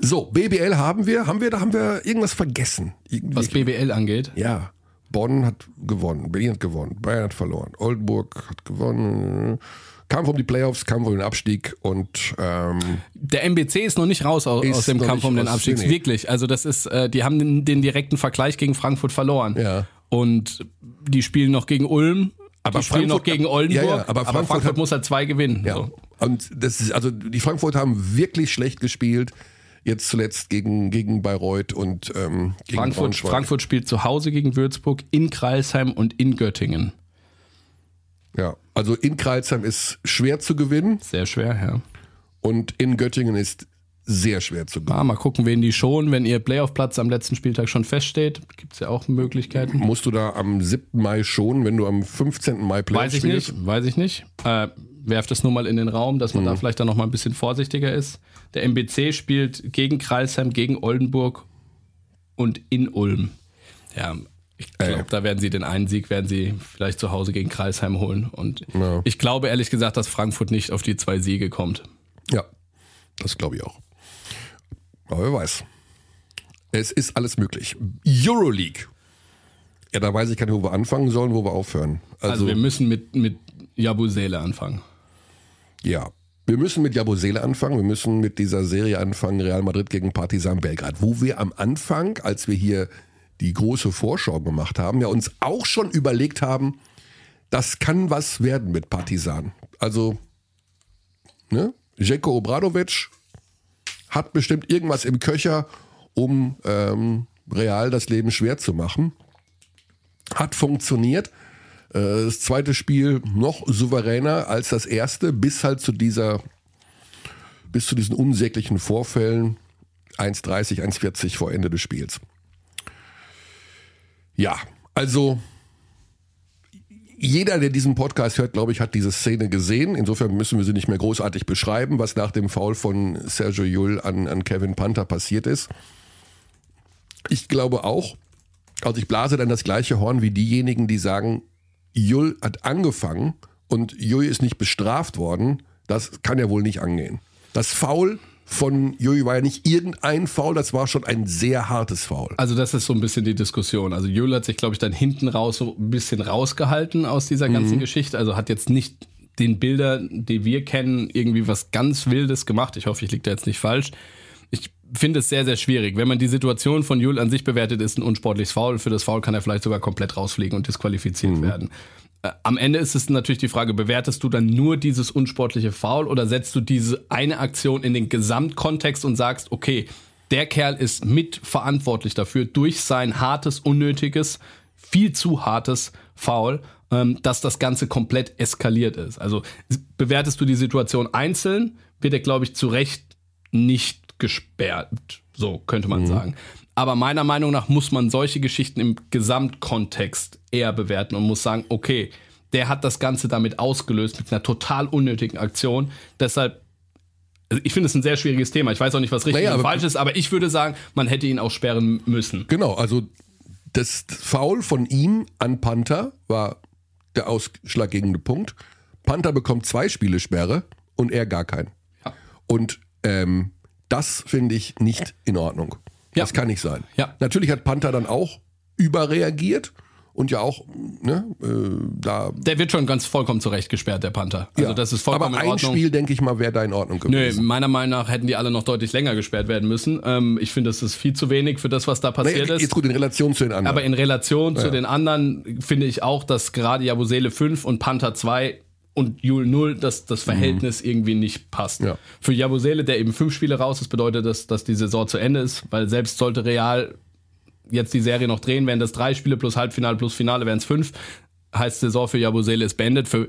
So, BBL haben wir. Haben wir, da haben wir irgendwas vergessen. Irgendwie, Was BBL angeht. ja. Bonn hat gewonnen, Berlin hat gewonnen, Bayern hat verloren, Oldenburg hat gewonnen. Kampf um die Playoffs, Kampf um den Abstieg und ähm, Der MBC ist noch nicht raus aus, aus dem Kampf um den Abstieg. nee. Wirklich. Also das ist, äh, die haben den, den direkten Vergleich gegen Frankfurt verloren. Ja. Und die spielen noch gegen Ulm. Aber die spielen noch gegen Oldenburg. Ja, ja, aber aber Frankfurt, Frankfurt hat- muss halt zwei gewinnen. ja. So. Und das ist, also die Frankfurt haben wirklich schlecht gespielt. Jetzt zuletzt gegen, gegen Bayreuth und ähm, gegen Frankfurt, Braunschweig. Frankfurt spielt zu Hause gegen Würzburg, in Kreilsheim und in Göttingen. Ja, also in Kreilsheim ist schwer zu gewinnen Sehr schwer, ja. und in Göttingen ist sehr schwer zu gewinnen. Ah, mal gucken, wen die schon, wenn ihr Playoff-Platz am letzten Spieltag schon feststeht. Gibt es ja auch Möglichkeiten. Musst du da am 7. Mai schon, wenn du am 15. Mai Playoffs Weiß ich spielst? nicht, weiß ich nicht. Äh, werft es nur mal in den Raum, dass man da vielleicht dann noch mal ein bisschen vorsichtiger ist. Der MBC spielt gegen Kreilsheim, gegen Oldenburg und in Ulm. Ja, ich glaube, da werden sie den einen Sieg, werden sie vielleicht zu Hause gegen Kreilsheim holen. Und Ja. ich glaube ehrlich gesagt, dass Frankfurt nicht auf die zwei Siege kommt. Ja, das glaube ich auch. Aber wer weiß. Es ist alles möglich. Euroleague. Ja, da weiß ich gar nicht, wo wir anfangen sollen, wo wir aufhören. Also, Also, wir müssen mit, mit Jabusele anfangen. ja. Wir müssen mit Jabusele anfangen. Wir müssen mit dieser Serie anfangen, Real Madrid gegen Partizan Belgrad. Wo wir am Anfang, als wir hier die große Vorschau gemacht haben, ja uns auch schon überlegt haben, das kann was werden mit Partizan. Also, ne? Jeko Obradovic hat bestimmt irgendwas im Köcher, um ähm, Real das Leben schwer zu machen. Hat funktioniert. Äh, Das zweite Spiel noch souveräner als das erste, bis halt zu dieser, bis zu diesen unsäglichen Vorfällen 1,30, 1,40 vor Ende des Spiels. Ja, also jeder, der diesen Podcast hört, glaube ich, hat diese Szene gesehen. Insofern müssen wir sie nicht mehr großartig beschreiben, was nach dem Foul von Sergio Llull an, an Kevin Panther passiert ist. Ich glaube auch, also ich blase dann das gleiche Horn wie diejenigen, die sagen, Jull hat angefangen und Jull ist nicht bestraft worden. Das kann ja wohl nicht angehen. Das Foul von Jull war ja nicht irgendein Foul, das war schon ein sehr hartes Foul. Also das ist so ein bisschen die Diskussion. Also Jule hat sich, glaube ich, dann hinten raus so ein bisschen rausgehalten aus dieser ganzen Geschichte. Also hat jetzt nicht den Bilder, die wir kennen, irgendwie was ganz Wildes gemacht. Ich hoffe, ich liege da jetzt nicht falsch. Finde es sehr, sehr schwierig. Wenn man die Situation von Jule an sich bewertet, ist ein unsportliches Foul. Für das Foul kann er vielleicht sogar komplett rausfliegen und disqualifiziert werden. Äh, Am Ende ist es natürlich die Frage, bewertest du dann nur dieses unsportliche Foul oder setzt du diese eine Aktion in den Gesamtkontext und sagst, okay, der Kerl ist mitverantwortlich dafür durch sein hartes, unnötiges, viel zu hartes Foul, ähm, dass das Ganze komplett eskaliert ist. Also bewertest du die Situation einzeln, wird er, glaube ich, zu Recht nicht gesperrt. So könnte man sagen. Aber meiner Meinung nach muss man solche Geschichten im Gesamtkontext eher bewerten und muss sagen, okay, der hat das Ganze damit ausgelöst mit einer total unnötigen Aktion. Deshalb, also ich finde es ein sehr schwieriges Thema. Ich weiß auch nicht, was richtig Naja, und falsch ist, aber ich würde sagen, man hätte ihn auch sperren müssen. Genau, also das Foul von ihm an Panther war der ausschlaggebende Punkt. Panther bekommt zwei Spiele Sperre und er gar keinen. Ja. Und ähm, das finde ich nicht in Ordnung. Ja. Das kann nicht sein. Ja. Natürlich hat Panther dann auch überreagiert und ja auch ne, äh, da. Der wird schon ganz vollkommen zurecht gesperrt, der Panther. Also ja. das ist vollkommen Aber in ein Ordnung. Spiel, denke ich mal, wäre da in Ordnung Nö, gewesen. meiner Meinung nach hätten die alle noch deutlich länger gesperrt werden müssen. Ähm, ich finde, das ist viel zu wenig für das, was da passiert Naja, ist. jetzt gut in Relation zu den anderen. Aber in Relation zu den anderen finde ich auch, dass gerade Jabusele 5 und Panther 2 und Jule 0, dass das Verhältnis irgendwie nicht passt. Mhm. Ja. Für Jabusele, der eben fünf Spiele raus ist, bedeutet das, dass die Saison zu Ende ist, weil selbst sollte Real jetzt die Serie noch drehen, wären das drei Spiele plus Halbfinale plus Finale, wären es fünf. Heißt Saison für Jabusele ist beendet. Für,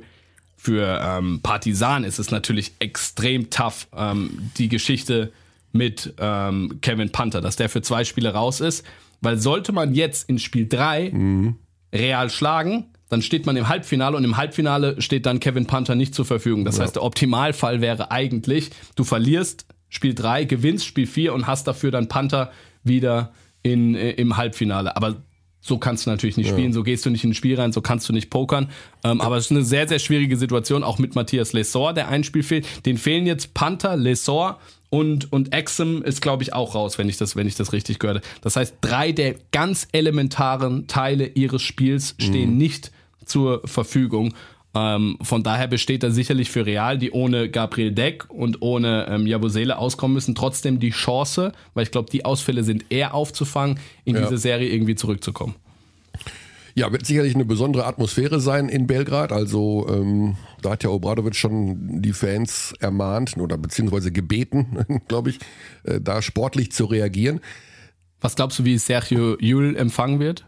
für ähm, Partisan ist es natürlich extrem tough, ähm, die Geschichte mit ähm, Kevin Panther, dass der für zwei Spiele raus ist. Weil sollte man jetzt in Spiel 3 Real schlagen, dann steht man im Halbfinale und im Halbfinale steht dann Kevin Panther nicht zur Verfügung. Das heißt, der Optimalfall wäre eigentlich, du verlierst Spiel 3, gewinnst Spiel 4 und hast dafür dann Panther wieder in, äh, im Halbfinale. Aber so kannst du natürlich nicht spielen, so gehst du nicht in ein Spiel rein, so kannst du nicht pokern. Ähm, aber es ist eine sehr, sehr schwierige Situation, auch mit Matthias Lesor, der ein Spiel fehlt. Den fehlen jetzt Panther, Lesor und, und Exum ist, glaube ich, auch raus, wenn ich, das, wenn ich das richtig gehört habe. Das heißt, drei der ganz elementaren Teile ihres Spiels stehen nicht zur Verfügung. Ähm, von daher besteht da sicherlich für Real, die ohne Gabriel Deck und ohne ähm, Jabusele auskommen müssen, trotzdem die Chance, weil ich glaube, die Ausfälle sind eher aufzufangen, in Ja. diese Serie irgendwie zurückzukommen. Ja, wird sicherlich eine besondere Atmosphäre sein in Belgrad. Also ähm, da hat ja Obradovic schon die Fans ermahnt oder beziehungsweise gebeten, glaube ich, äh, da sportlich zu reagieren. Was glaubst du, wie Sergio Jul empfangen wird?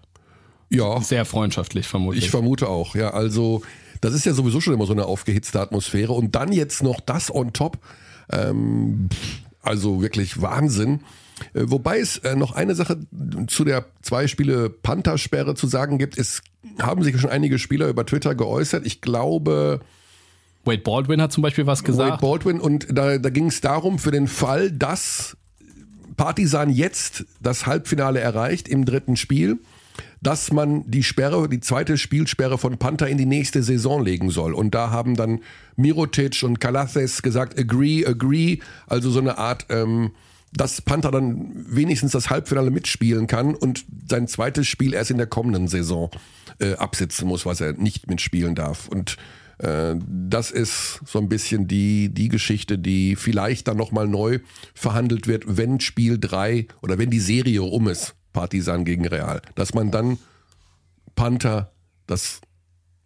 Ja, Sehr freundschaftlich vermutlich. ich vermute auch. Ja, also das ist ja sowieso schon immer so eine aufgehitzte Atmosphäre und dann jetzt noch das on top. Ähm, also wirklich Wahnsinn. Äh, Wobei es äh, noch eine Sache zu der zwei Spiele Panther-Sperre zu sagen gibt. Es haben sich schon einige Spieler über Twitter geäußert. Ich glaube, Wade Baldwin hat zum Beispiel was Wade gesagt. Baldwin und da, da ging es darum, für den Fall, dass Partisan jetzt das Halbfinale erreicht im dritten Spiel, dass man die Sperre, die zweite Spielsperre von Panther in die nächste Saison legen soll. Und da haben dann Mirotic und Kalathes gesagt, agree, agree, also so eine Art, ähm, dass Panther dann wenigstens das Halbfinale mitspielen kann und sein zweites Spiel erst in der kommenden Saison äh, absitzen muss, was er nicht mitspielen darf. Und äh, das ist so ein bisschen die, die Geschichte, die vielleicht dann nochmal neu verhandelt wird, wenn Spiel 3 oder wenn die Serie um ist, Partisan gegen Real. Dass man dann Panther das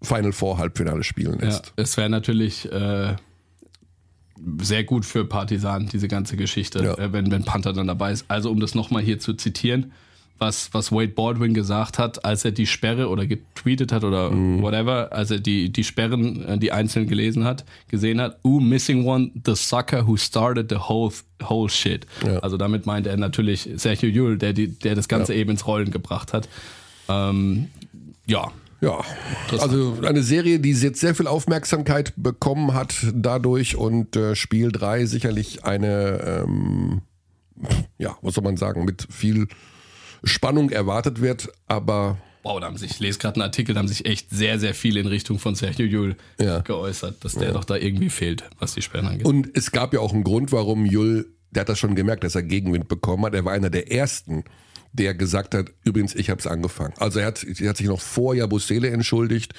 Final Four Halbfinale spielen Ja, lässt. es wäre natürlich äh, sehr gut für Partisan, diese ganze Geschichte, Ja. äh, wenn, wenn Panther dann dabei ist. Also um das nochmal hier zu zitieren, was, was Wade Baldwin gesagt hat, als er die Sperre oder getweetet hat oder Mhm. whatever, als er die, die Sperren, äh, die einzeln gelesen hat, gesehen hat, ooh, missing one, the sucker who started the whole, whole shit. Ja. Also damit meinte er natürlich Sergio Yul, der, die, der das Ganze eben ins Rollen gebracht hat. Ähm, ja, Ja, also eine Serie, die jetzt sehr viel Aufmerksamkeit bekommen hat dadurch und äh, Spiel 3 sicherlich eine, ähm, ja, was soll man sagen, mit viel Spannung erwartet wird, aber Wow, da haben sich, ich lese gerade einen Artikel, da haben sich echt sehr, sehr viele in Richtung von Sergio Jul Ja. geäußert, dass der doch da irgendwie fehlt, was die Sperren angeht. Und es gab ja auch einen Grund, warum Jull, der hat das schon gemerkt, dass er Gegenwind bekommen hat. Er war einer der ersten, der gesagt hat, übrigens, ich habe es angefangen. Also er hat, er hat sich noch vor Jabusele entschuldigt,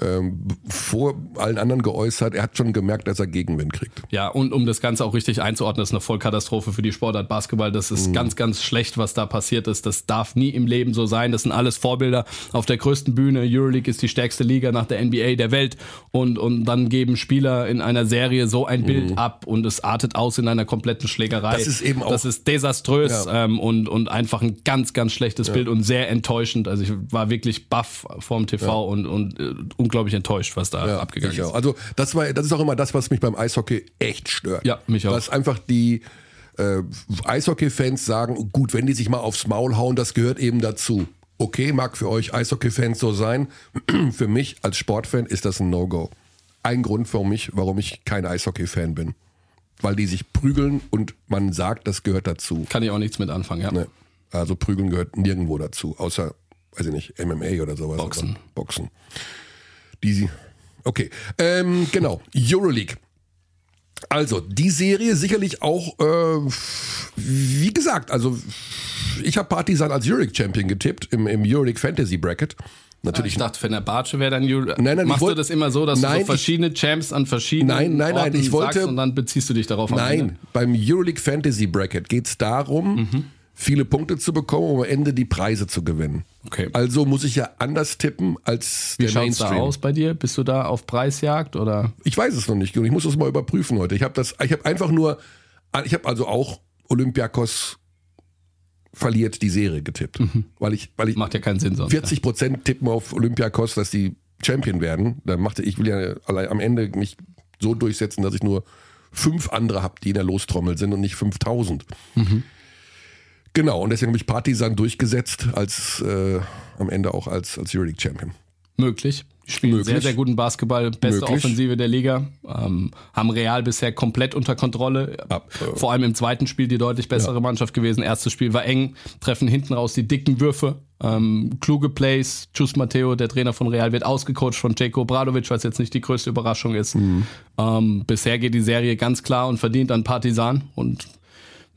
ähm, vor allen anderen geäußert. Er hat schon gemerkt, dass er Gegenwind kriegt. Ja, und um das Ganze auch richtig einzuordnen, das ist eine Vollkatastrophe für die Sportart Basketball. Das Mhm. ist ganz, ganz schlecht, was da passiert ist. Das darf nie im Leben so sein. Das sind alles Vorbilder auf der größten Bühne. Euroleague ist die stärkste Liga nach der NBA der Welt. Und, und dann geben Spieler in einer Serie so ein Bild ab und es artet aus in einer kompletten Schlägerei. Mhm. Das ist eben auch- Das ist desaströs Ja. ähm, und, und einfach ein ganz, ganz schlechtes Bild und sehr enttäuschend. Also ich war wirklich baff vorm TV und, und äh, unglaublich enttäuscht, was da abgegangen ich ist. auch. Also das war, das ist auch immer das, was mich beim Eishockey echt stört. Ja, mich auch. Dass einfach die äh, Eishockey-Fans sagen, gut, wenn die sich mal aufs Maul hauen, das gehört eben dazu. Okay, mag für euch Eishockey-Fans so sein. für mich als Sportfan ist das ein No-Go. Ein Grund für mich, warum ich kein Eishockey-Fan bin. Weil die sich prügeln und man sagt, das gehört dazu. Kann ich auch nichts mit anfangen, ja. Ne? Also prügeln gehört nirgendwo dazu, außer, weiß ich nicht, MMA oder sowas. Boxen. Boxen. Die, okay, ähm, genau, Euroleague. Also, die Serie sicherlich auch, äh, wie gesagt, also ich habe Partisan als Euroleague-Champion getippt im, im Euroleague Fantasy Bracket. Natürlich Ich dachte, Fenerbahce wäre dann Jul. Nein, nein, ich Machst du wollt- das immer so, dass Nein, du ich- so verschiedene Champs an verschiedenen Nein, nein, nein, Orten ich wollte- sagst und dann beziehst du dich darauf Nein, beim Euroleague Fantasy Bracket geht es darum, Mhm. Viele Punkte zu bekommen, um am Ende die Preise zu gewinnen. Okay. Also muss ich ja anders tippen als Wie der schaut's da Mainstream. aus bei dir? Bist du da auf Preisjagd oder? Ich weiß es noch nicht und ich muss das mal überprüfen heute. Ich habe das, ich habe einfach nur, ich habe also auch Olympiakos verliert die Serie getippt, weil ich, weil ich Macht ja keinen Sinn sonst. 40 Prozent tippen auf Olympiakos, dass die Champion werden. Da machte ich will ja allein am Ende mich so durchsetzen, dass ich nur fünf andere habe, die in der Lostrommel sind und nicht 5000. Genau, und deswegen habe ich Partisan durchgesetzt als äh, am Ende auch als, als Euroleague Champion. Möglich. Spielen Möglich. sehr, sehr guten Basketball. Beste Möglich. Offensive der Liga. Ähm, haben Real bisher komplett unter Kontrolle. Ab, äh, Vor allem im zweiten Spiel die deutlich bessere Mannschaft gewesen. Erstes Spiel war eng. Treffen hinten raus die dicken Würfe. Ähm, kluge Plays. Chus Matteo, der Trainer von Real, wird ausgecoacht von Jeko Bradovic, was jetzt nicht die größte Überraschung ist. Mhm. Ähm, bisher geht die Serie ganz klar und verdient an Partisan. Und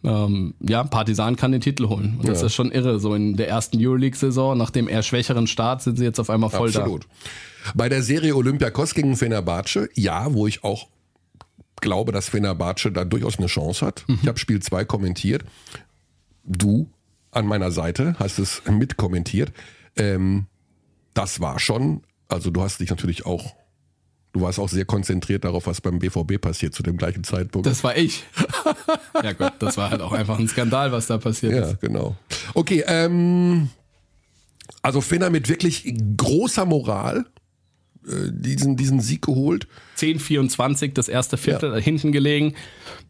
ähm, ja, Partisan kann den Titel holen. Und das ist schon irre. So in der ersten Euroleague-Saison, nach dem eher schwächeren Start, sind sie jetzt auf einmal voll Absolut. Bei der Serie Olympiakos gegen Fenerbahce, ja, wo ich auch glaube, dass Fenerbahce da durchaus eine Chance hat. Ich habe Spiel 2 kommentiert. Du an meiner Seite hast es mitkommentiert. Ähm, das war schon, also du hast dich natürlich auch, du warst auch sehr konzentriert darauf, was beim BVB passiert zu dem gleichen Zeitpunkt. Das war ich. ja gut, das war halt auch einfach ein Skandal, was da passiert ja, ist. genau. Okay, ähm, also Finner mit wirklich großer Moral äh, diesen, diesen Sieg geholt. 10-24, das erste Viertel ja. hinten gelegen.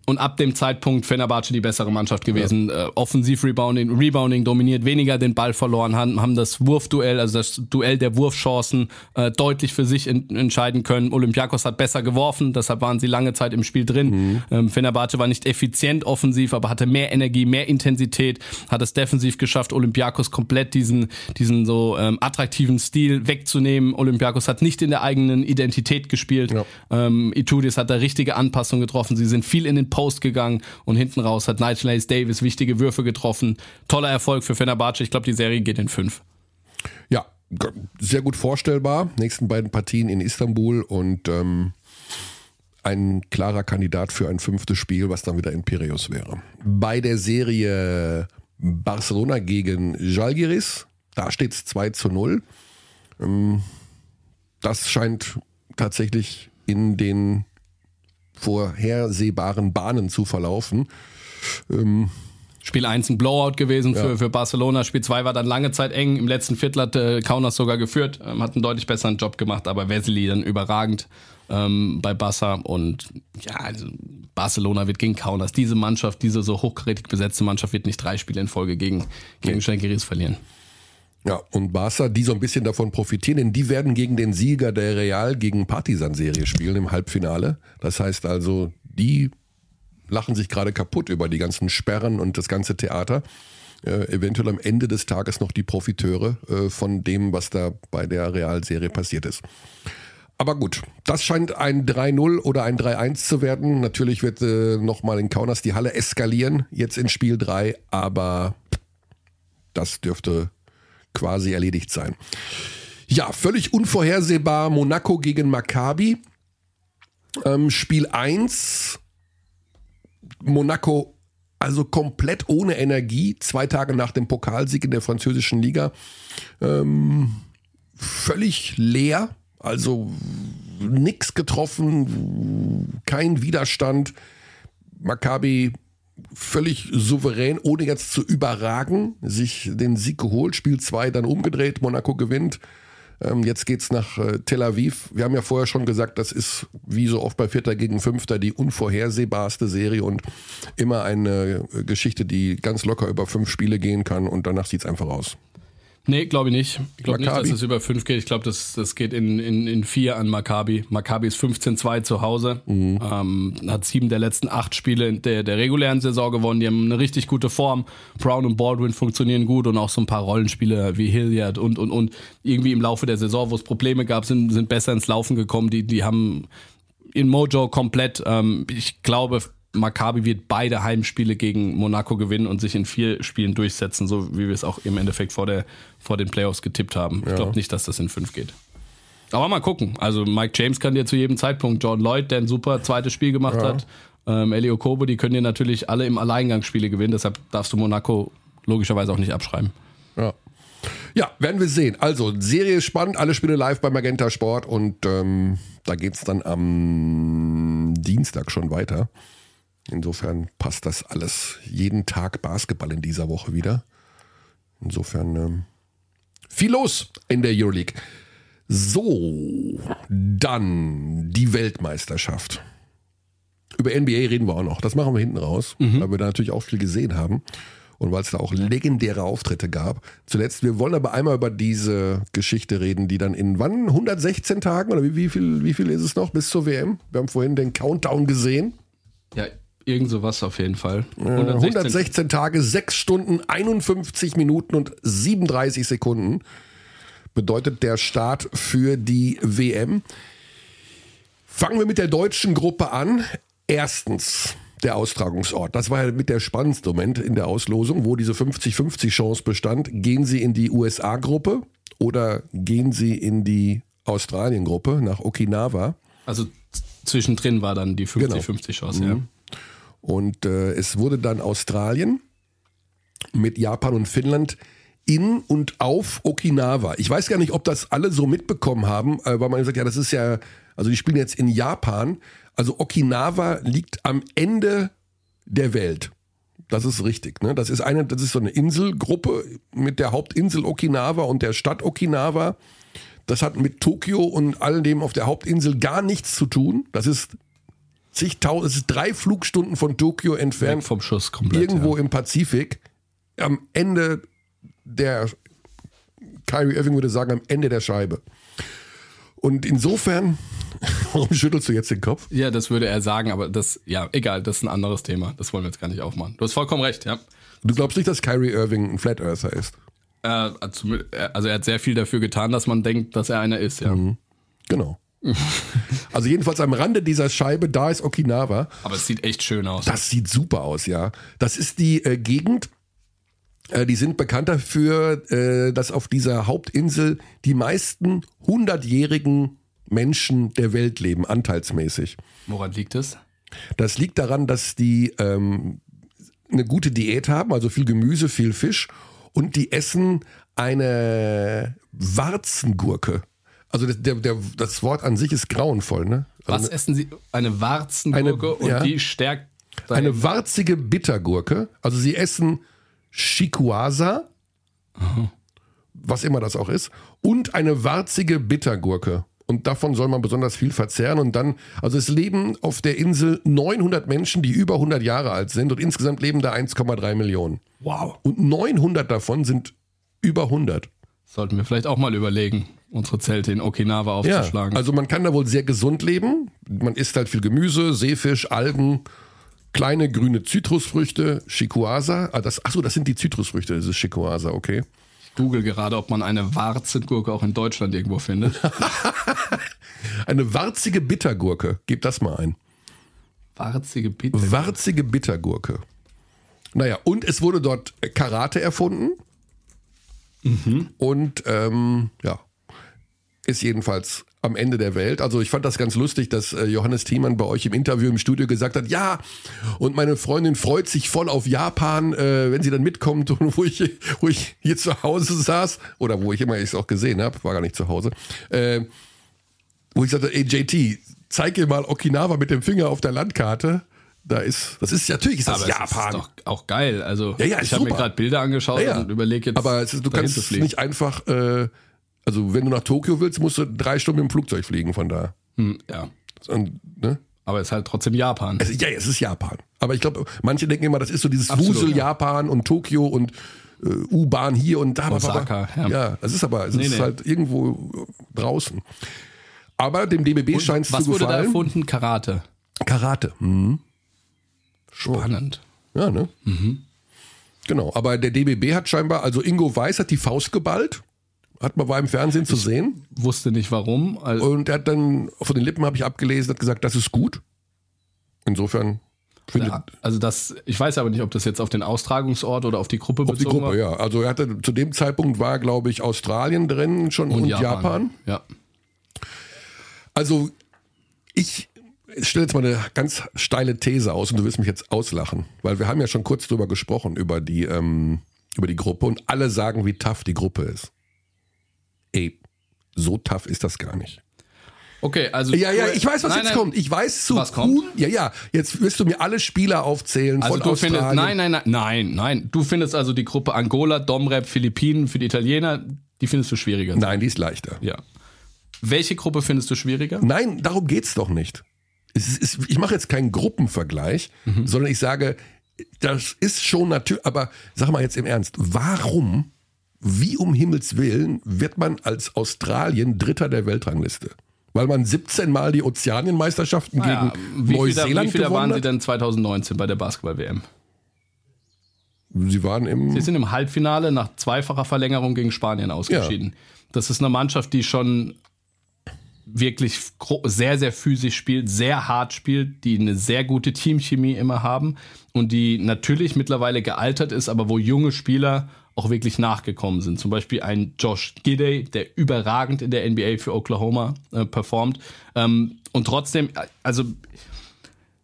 Und ab dem Zeitpunkt Fenerbahce die bessere Mannschaft gewesen. Ja. Äh, offensiv Rebounding, Rebounding dominiert, weniger den Ball verloren, haben, haben das Wurfduell, also das Duell der Wurfchancen äh, deutlich für sich in, entscheiden können. Olympiakos hat besser geworfen, deshalb waren sie lange Zeit im Spiel drin. Mhm. Ähm, Fenerbahce war nicht effizient offensiv, aber hatte mehr Energie, mehr Intensität, hat es defensiv geschafft, Olympiakos komplett diesen, diesen so ähm, attraktiven Stil wegzunehmen. Olympiakos hat nicht in der eigenen Identität gespielt. Ja. Ähm, Itudis hat da richtige Anpassungen getroffen. Sie sind viel in den Post gegangen und hinten raus hat Nigel Davis wichtige Würfe getroffen. Toller Erfolg für Fenerbahce. Ich glaube, die Serie geht in fünf. Ja, sehr gut vorstellbar. Nächsten beiden Partien in Istanbul und ähm, ein klarer Kandidat für ein fünftes Spiel, was dann wieder in Piraeus wäre. Bei der Serie Barcelona gegen Jalgiris, da steht es 2 zu 0. Ähm, das scheint tatsächlich in den vorhersehbaren Bahnen zu verlaufen. Ähm, Spiel 1 ein Blowout gewesen für, ja. für Barcelona. Spiel 2 war dann lange Zeit eng. Im letzten Viertel hat äh, Kaunas sogar geführt, ähm, hat einen deutlich besseren Job gemacht, aber Wesley dann überragend ähm, bei Barca. Und ja, also Barcelona wird gegen Kaunas. Diese Mannschaft, diese so hochkarätig besetzte Mannschaft wird nicht drei Spiele in Folge gegen, gegen nee. verlieren. Ja, und Barca, die so ein bisschen davon profitieren, denn die werden gegen den Sieger der Real gegen Partisan-Serie spielen im Halbfinale. Das heißt also, die lachen sich gerade kaputt über die ganzen Sperren und das ganze Theater. Äh, eventuell am Ende des Tages noch die Profiteure äh, von dem, was da bei der Real-Serie passiert ist. Aber gut, das scheint ein 3-0 oder ein 3-1 zu werden. Natürlich wird äh, nochmal in Kaunas die Halle eskalieren, jetzt in Spiel 3, aber das dürfte quasi erledigt sein. Ja, völlig unvorhersehbar Monaco gegen Maccabi. Ähm, Spiel 1. Monaco also komplett ohne Energie, zwei Tage nach dem Pokalsieg in der französischen Liga. Ähm, völlig leer, also nichts getroffen, kein Widerstand. Maccabi völlig souverän, ohne jetzt zu überragen, sich den Sieg geholt. Spiel 2 dann umgedreht, Monaco gewinnt. Ähm, jetzt geht's nach äh, Tel Aviv. Wir haben ja vorher schon gesagt, das ist wie so oft bei Vierter gegen Fünfter die unvorhersehbarste Serie und immer eine äh, Geschichte, die ganz locker über fünf Spiele gehen kann und danach sieht's einfach aus. Nee, glaube ich nicht. Ich glaube nicht, dass es über fünf geht. Ich glaube, das, das geht in, in, in vier an Maccabi. Maccabi ist 15-2 zu Hause. Mhm. Ähm, hat sieben der letzten acht Spiele der, der regulären Saison gewonnen. Die haben eine richtig gute Form. Brown und Baldwin funktionieren gut und auch so ein paar Rollenspiele wie Hilliard und, und, und. Irgendwie im Laufe der Saison, wo es Probleme gab, sind, sind besser ins Laufen gekommen. Die, die haben in Mojo komplett, ähm, ich glaube, Maccabi wird beide Heimspiele gegen Monaco gewinnen und sich in vier Spielen durchsetzen, so wie wir es auch im Endeffekt vor, der, vor den Playoffs getippt haben. Ja. Ich glaube nicht, dass das in fünf geht. Aber mal gucken. Also Mike James kann dir zu jedem Zeitpunkt, John Lloyd, der ein super zweites Spiel gemacht ja. hat, ähm, Elio Kobo, die können dir natürlich alle im Alleingangsspiele gewinnen. Deshalb darfst du Monaco logischerweise auch nicht abschreiben. Ja. Ja, werden wir sehen. Also, Serie ist spannend, alle Spiele live bei Magenta Sport und ähm, da geht es dann am Dienstag schon weiter. Insofern passt das alles. Jeden Tag Basketball in dieser Woche wieder. Insofern ähm, viel los in der Euroleague. So, dann die Weltmeisterschaft. Über NBA reden wir auch noch. Das machen wir hinten raus, mhm. weil wir da natürlich auch viel gesehen haben. Und weil es da auch legendäre Auftritte gab. Zuletzt, wir wollen aber einmal über diese Geschichte reden, die dann in wann? 116 Tagen oder wie, wie, viel, wie viel ist es noch bis zur WM? Wir haben vorhin den Countdown gesehen. Ja, Irgend sowas auf jeden Fall. 116. 116 Tage, 6 Stunden, 51 Minuten und 37 Sekunden bedeutet der Start für die WM. Fangen wir mit der deutschen Gruppe an. Erstens der Austragungsort. Das war ja mit der spannendste Moment in der Auslosung, wo diese 50-50 Chance bestand. Gehen Sie in die USA-Gruppe oder gehen Sie in die Australien-Gruppe nach Okinawa? Also zwischendrin war dann die 50-50 genau. Chance, mhm. ja. Und äh, es wurde dann Australien mit Japan und Finnland in und auf Okinawa. Ich weiß gar nicht, ob das alle so mitbekommen haben, äh, weil man sagt, ja, das ist ja, also die spielen jetzt in Japan. Also Okinawa liegt am Ende der Welt. Das ist richtig. Ne? Das ist eine, das ist so eine Inselgruppe mit der Hauptinsel Okinawa und der Stadt Okinawa. Das hat mit Tokio und all dem auf der Hauptinsel gar nichts zu tun. Das ist zigtausend, es ist drei Flugstunden von Tokio entfernt. Weg vom Schuss komplett. irgendwo ja. im Pazifik. Am Ende der, Kyrie Irving würde sagen, am Ende der Scheibe. Und insofern, warum schüttelst du jetzt den Kopf? Ja, das würde er sagen, aber das, ja, egal, das ist ein anderes Thema. Das wollen wir jetzt gar nicht aufmachen. Du hast vollkommen recht, ja. Du glaubst nicht, dass Kyrie Irving ein Flat Earther ist? Äh, zum- also er hat sehr viel dafür getan, dass man denkt, dass er einer ist, ja. Genau. also jedenfalls am Rande dieser Scheibe, da ist Okinawa. Aber es sieht echt schön aus. Das sieht super aus, ja. Das ist die äh, Gegend, äh, die sind bekannt dafür, äh, dass auf dieser Hauptinsel die meisten hundertjährigen Menschen der Welt leben, anteilsmäßig. Woran liegt es? Das liegt daran, dass die ähm, eine gute Diät haben, also viel Gemüse, viel Fisch und die essen eine Warzengurke. Also das, der, der, das Wort an sich ist grauenvoll, ne? Also Was essen Sie? Eine Warzengurke Eine- und ja. die stärkt eine warzige Bittergurke. Also sie essen Shikuasa, was immer das auch ist, und eine warzige Bittergurke. Und davon soll man besonders viel verzehren. Und dann, also es leben auf der Insel 900 Menschen, die über 100 Jahre alt sind. Und insgesamt leben da 1,3 Millionen. Wow. Und 900 davon sind über 100. Sollten wir vielleicht auch mal überlegen, unsere Zelte in Okinawa Ja, aufzuschlagen. also man kann da wohl sehr gesund leben. Man isst halt viel Gemüse, Seefisch, Algen, kleine grüne Zitrusfrüchte, Shikuasa. Ah, das, achso, das sind die Zitrusfrüchte, das ist Shikuasa, okay. ich google gerade, ob man eine Warzengurke auch in Deutschland irgendwo findet. Eine warzige Bittergurke, gib das mal ein. Warzige Bitte. Warzige Bittergurke. Naja, und es wurde dort Karate erfunden. Und ähm, ja, ist jedenfalls am Ende der Welt. Also ich fand das ganz lustig, dass äh, Johannes Thiemann bei euch im Interview im Studio gesagt hat, ja, und meine Freundin freut sich voll auf Japan, äh, wenn sie dann mitkommt und wo ich, wo ich hier zu Hause saß, oder wo ich immer es auch gesehen habe, war gar nicht zu Hause, äh, wo ich sagte, ey JT, zeig ihr mal Okinawa mit dem Finger auf der Landkarte. Da ist, das ist natürlich ist das Aber Japan. ist doch auch geil. Also Ja, ja, ich habe mir gerade Bilder angeschaut Ja, und überlege jetzt, Aber es ist, du kannst es nicht einfach, äh, also wenn du nach Tokio willst, musst du drei Stunden mit dem Flugzeug fliegen von da. Hm, ja, Und, ne? aber es ist halt trotzdem Japan. es, ja, es ist Japan. Aber ich glaube, manche denken immer, das ist so dieses Absolut, Wusel ja. Japan und Tokio und äh, U-Bahn hier und da. Osaka, aber, ja. ja. es ist aber, es Nee, ist nee. halt irgendwo draußen. Aber dem DBB scheint es Was zu wurde da gefallen. erfunden? Karate. Karate. Mhm. Spannend. Ja, ne? Genau. Aber der DBB hat scheinbar, also Ingo Weiß hat die Faust geballt. Hat man war im Fernsehen zu sehen. Wusste nicht warum. Also, Und er hat dann, von den Lippen habe ich abgelesen, hat gesagt, das ist gut. Insofern also das, ich weiß aber nicht, ob das jetzt auf den Austragungsort oder auf die Gruppe auf die Gruppe, war. ja. Also er hatte zu dem Zeitpunkt war, glaube ich, Australien drin schon und, Japan. Ja. Also ich stelle jetzt mal eine ganz steile These aus und du wirst mich jetzt auslachen, weil wir haben ja schon kurz drüber gesprochen, über die, ähm, über die Gruppe und alle sagen, wie tough die Gruppe ist. Ey, so tough ist das gar nicht. Okay, also. Ja, ja, ich weiß, was Nein, jetzt nein. kommt. Ich weiß zu Was kommt? tun. Ja, ja. Jetzt wirst du mir alle Spieler aufzählen Also von du Australien. findest, nein, nein, nein, nein, nein. Du findest also die Gruppe Angola, Domrep, Philippinen für die Italiener, die findest du schwieriger. Nein, die ist leichter. Ja. Welche Gruppe findest du schwieriger? Nein, darum geht's doch nicht. Ist, ich mache jetzt keinen Gruppenvergleich, Mhm. sondern ich sage, das ist schon natürlich, aber sag mal jetzt im Ernst, warum, wie um Himmels Willen, wird man als Australien Dritter der Weltrangliste? Weil man 17 Mal die Ozeanienmeisterschaften Ja, gegen wie Neuseeland viele, wie viele waren sie hat? denn 2019 bei der Basketball-WM? Sie waren im. Sie sind im Halbfinale nach zweifacher Verlängerung gegen Spanien ausgeschieden. Das ist eine Mannschaft, die schon wirklich sehr, sehr physisch spielt, sehr hart spielt, die eine sehr gute Teamchemie immer haben und die natürlich mittlerweile gealtert ist, aber wo junge Spieler auch wirklich nachgekommen sind. Zum Beispiel ein Josh Gidey, der überragend in der NBA für Oklahoma äh, performt. Ähm, und trotzdem, äh, also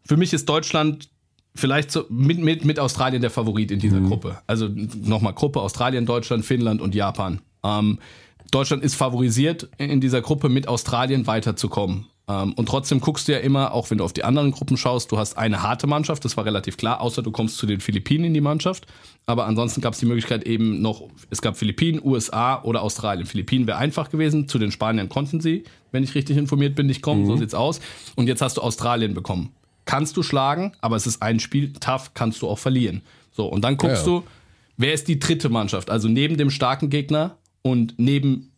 für mich ist Deutschland vielleicht so mit, mit, mit Australien der Favorit in dieser Gruppe. Also nochmal Gruppe Australien, Deutschland, Finnland und Japan. Ähm, Deutschland ist favorisiert in dieser Gruppe mit Australien weiterzukommen. Ähm, und trotzdem guckst du ja immer, auch wenn du auf die anderen Gruppen schaust, du hast eine harte Mannschaft, das war relativ klar, außer du kommst zu den Philippinen in die Mannschaft. Aber ansonsten gab es die Möglichkeit eben noch, es gab Philippinen, USA oder Australien. Philippinen wäre einfach gewesen, zu den Spaniern konnten sie, wenn ich richtig informiert bin, nicht kommen, so sieht's aus. Und jetzt hast du Australien bekommen. Kannst du schlagen, aber es ist ein Spiel, tough, kannst du auch verlieren. So, und dann guckst Ja, ja. du, wer ist die dritte Mannschaft? Also neben dem starken Gegner und neben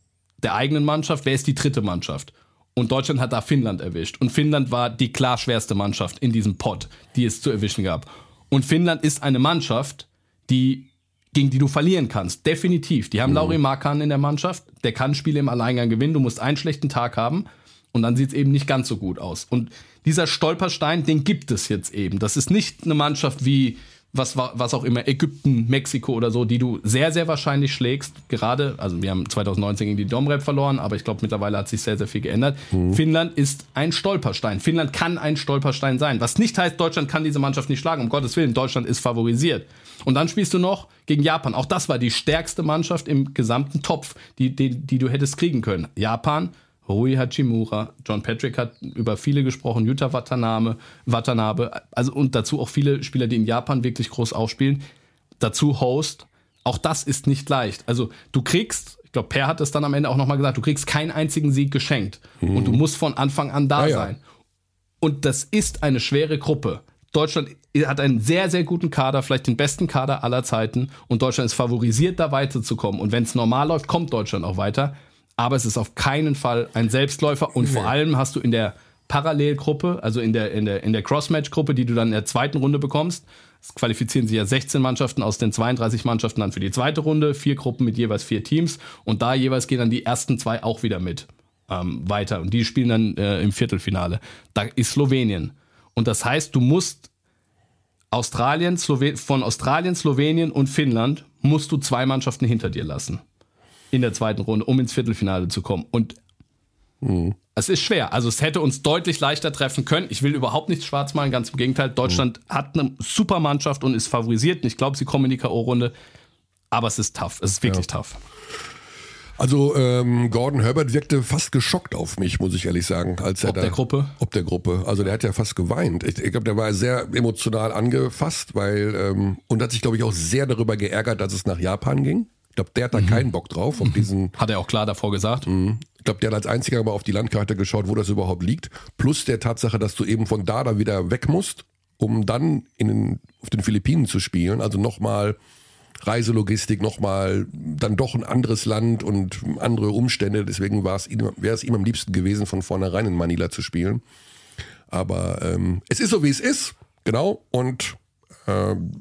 der eigenen Mannschaft, wer ist die dritte Mannschaft? Und Deutschland hat da Finnland erwischt. Und Finnland war die klar schwerste Mannschaft in diesem Pot, die es zu erwischen gab. Und Finnland ist eine Mannschaft, die, gegen die du verlieren kannst. Definitiv. Die haben Lauri Markan in der Mannschaft. Der kann Spiele im Alleingang gewinnen. Du musst einen schlechten Tag haben. Und dann sieht es eben nicht ganz so gut aus. Und dieser Stolperstein, den gibt es jetzt eben. Das ist nicht eine Mannschaft wie was, wa- was auch immer, Ägypten, Mexiko oder so, die du sehr, sehr wahrscheinlich schlägst. Gerade, also wir haben 2019 gegen die Domrep verloren, aber ich glaube, mittlerweile hat sich sehr, sehr viel geändert. Finnland ist ein Stolperstein. Finnland kann ein Stolperstein sein. Was nicht heißt, Deutschland kann diese Mannschaft nicht schlagen. Um Gottes Willen, Deutschland ist favorisiert. Und dann spielst du noch gegen Japan. Auch das war die stärkste Mannschaft im gesamten Topf, die, die, die du hättest kriegen können. Japan, Rui Hachimura, John Patrick hat über viele gesprochen, Yuta Watanabe, Watanabe, also und dazu auch viele Spieler, die in Japan wirklich groß aufspielen. Dazu Host. Auch das ist nicht leicht. Also du kriegst, ich glaube, Per hat es dann am Ende auch nochmal gesagt, du kriegst keinen einzigen Sieg geschenkt. Und du musst von Anfang an da Ja, ja. sein. Und das ist eine schwere Gruppe. Deutschland hat einen sehr, sehr guten Kader, vielleicht den besten Kader aller Zeiten. Und Deutschland ist favorisiert, da weiterzukommen. Und wenn es normal läuft, kommt Deutschland auch weiter. Aber es ist auf keinen Fall ein Selbstläufer. Und vor allem hast du in der Parallelgruppe, also in der, in der, in der Crossmatch-Gruppe, die du dann in der zweiten Runde bekommst, es qualifizieren sich ja 16 Mannschaften aus den 32 Mannschaften dann für die zweite Runde, vier Gruppen mit jeweils vier Teams. Und da jeweils gehen dann die ersten zwei auch wieder mit ähm, weiter. Und die spielen dann äh, im Viertelfinale. Da ist Slowenien. Und das heißt, du musst Australien, Slowen von Australien, Slowenien und Finnland musst du zwei Mannschaften hinter dir lassen. In der zweiten Runde, um ins Viertelfinale zu kommen. Und es ist schwer. Also es hätte uns deutlich leichter treffen können. Ich will überhaupt nichts schwarz malen, ganz im Gegenteil. Deutschland hat eine super Mannschaft und ist favorisiert. Und ich glaube, sie kommen in die K.O.-Runde. Aber es ist tough. Es ist wirklich tough. Also ähm, Gordon Herbert wirkte fast geschockt auf mich, muss ich ehrlich sagen, als er Ob da, der Gruppe? Ob der Gruppe. Also der hat ja fast geweint. Ich, ich glaube, der war sehr emotional angefasst, weil ähm, und hat sich glaube ich auch sehr darüber geärgert, dass es nach Japan ging. Ich glaube, der hat da keinen Bock drauf auf diesen. Hat er auch klar davor gesagt. Ich glaube, der hat als einziger aber auf die Landkarte geschaut, wo das überhaupt liegt. Plus der Tatsache, dass du eben von da da wieder weg musst, um dann in den, auf den Philippinen zu spielen. Also nochmal Reiselogistik, nochmal dann doch ein anderes Land und andere Umstände. Deswegen wäre es ihm am liebsten gewesen, von vornherein in Manila zu spielen. Aber ähm, es ist so, wie es ist. Genau. Und ähm,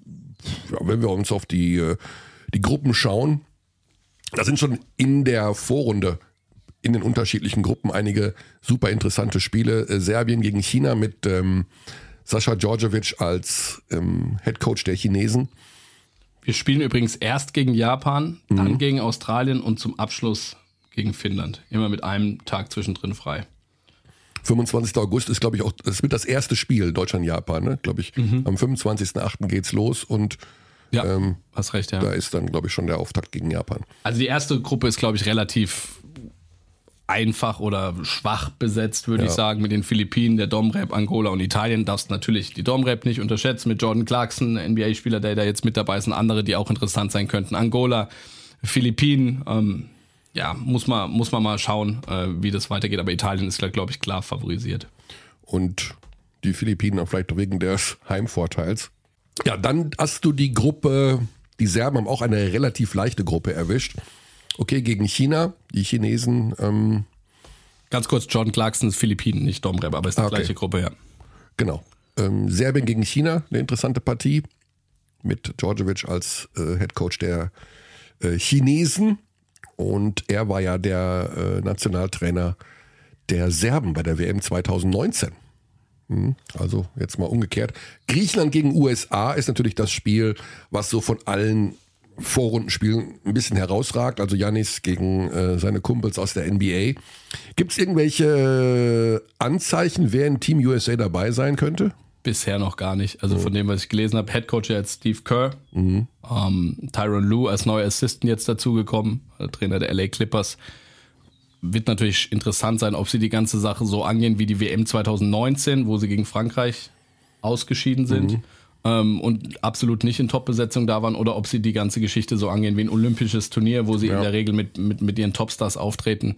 ja, wenn wir uns auf die, äh, die Gruppen schauen, da sind schon in der Vorrunde in den unterschiedlichen Gruppen einige super interessante Spiele. Äh, Serbien gegen China mit ähm, Sascha Djordjevic als ähm, Head Coach der Chinesen. Wir spielen übrigens erst gegen Japan, dann gegen Australien und zum Abschluss gegen Finnland. Immer mit einem Tag zwischendrin frei. 25. August ist, glaube ich, auch, das wird das erste Spiel Deutschland-Japan, ne? glaube ich. Am 25.8. geht's los und Ja, hast recht, ja. da ist dann, glaube ich, schon der Auftakt gegen Japan. Also die erste Gruppe ist, glaube ich, relativ einfach oder schwach besetzt, würde ich sagen, mit den Philippinen, der Domrep, Angola und Italien. Darfst natürlich die Domrep nicht unterschätzen mit Jordan Clarkson, NBA-Spieler, der da jetzt mit dabei ist, und andere, die auch interessant sein könnten. Angola, Philippinen, ähm, ja, muss man, muss man mal schauen, äh, wie das weitergeht. Aber Italien ist, glaube ich, klar favorisiert. und die Philippinen auch vielleicht wegen des Heimvorteils. Ja, dann hast du die Gruppe, die Serben haben auch eine relativ leichte Gruppe erwischt. Okay, gegen China, die Chinesen, ähm, Ganz kurz, Jordan Clarkson ist Philippinen, nicht Domrep, aber ist die Ah, okay. gleiche Gruppe, ja. genau. Ähm, Serbien gegen China, eine interessante Partie mit Djordjevic als äh, Head Coach der äh, Chinesen. Und er war ja der äh, Nationaltrainer der Serben bei der WM 2019. Also jetzt mal umgekehrt. Griechenland gegen USA ist natürlich das Spiel, was so von allen Vorrundenspielen ein bisschen herausragt. Also Janis gegen äh, seine Kumpels aus der NBA. Gibt es irgendwelche Anzeichen, wer in Team USA dabei sein könnte? Bisher noch gar nicht. Also von dem, was ich gelesen habe, Head Coach jetzt Steve Kerr, ähm, Tyron Lue als neuer Assistant jetzt dazugekommen, Trainer der LA Clippers. Wird natürlich interessant sein, ob sie die ganze Sache so angehen wie die WM 2019, wo sie gegen Frankreich ausgeschieden sind ähm, und absolut nicht in Top-Besetzung da waren, oder ob sie die ganze Geschichte so angehen wie ein olympisches Turnier, wo sie Ja. in der Regel mit, mit, mit ihren Topstars auftreten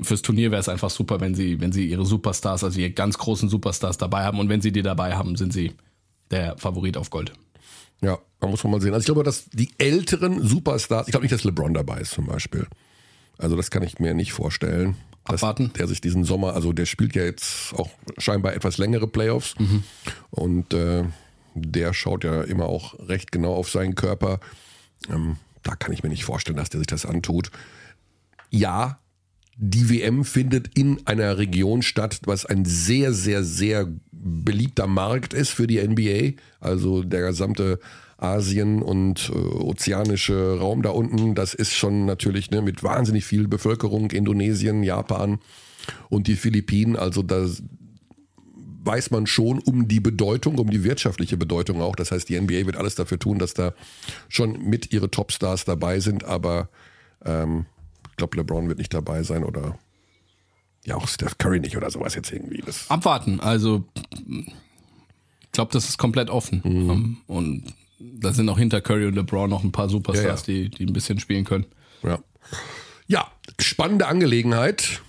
fürs Turnier wäre es einfach super, wenn sie, wenn sie ihre Superstars, also ihre ganz großen Superstars dabei haben. Und wenn sie die dabei haben, sind sie der Favorit auf Gold. Ja, da muss man mal sehen. Also ich glaube, dass die älteren Superstars, ich glaube nicht, dass LeBron dabei ist zum Beispiel. Also das kann ich mir nicht vorstellen. Abwarten. Der sich diesen Sommer, also der spielt ja jetzt auch scheinbar etwas längere Playoffs und äh, der schaut ja immer auch recht genau auf seinen Körper. Ähm, da kann ich mir nicht vorstellen, dass der sich das antut. Ja, die WM findet in einer Region statt, was ein sehr, sehr, sehr beliebter Markt ist für die NBA. Also der gesamte Asien und äh, ozeanische Raum da unten, das ist schon natürlich ne, mit wahnsinnig viel Bevölkerung, Indonesien, Japan und die Philippinen. Also da weiß man schon um die Bedeutung, um die wirtschaftliche Bedeutung auch. Das heißt, die NBA wird alles dafür tun, dass da schon mit ihre Topstars dabei sind, aber ähm, ich glaube, LeBron wird nicht dabei sein oder ja auch Steph Curry nicht oder sowas jetzt irgendwie. Das, Abwarten. Also, ich glaube, das ist komplett offen. Mhm. Ähm, Und da sind auch hinter Curry und LeBron noch ein paar Superstars, Ja, Die, die ein bisschen spielen können. ja. ja, spannende Angelegenheit.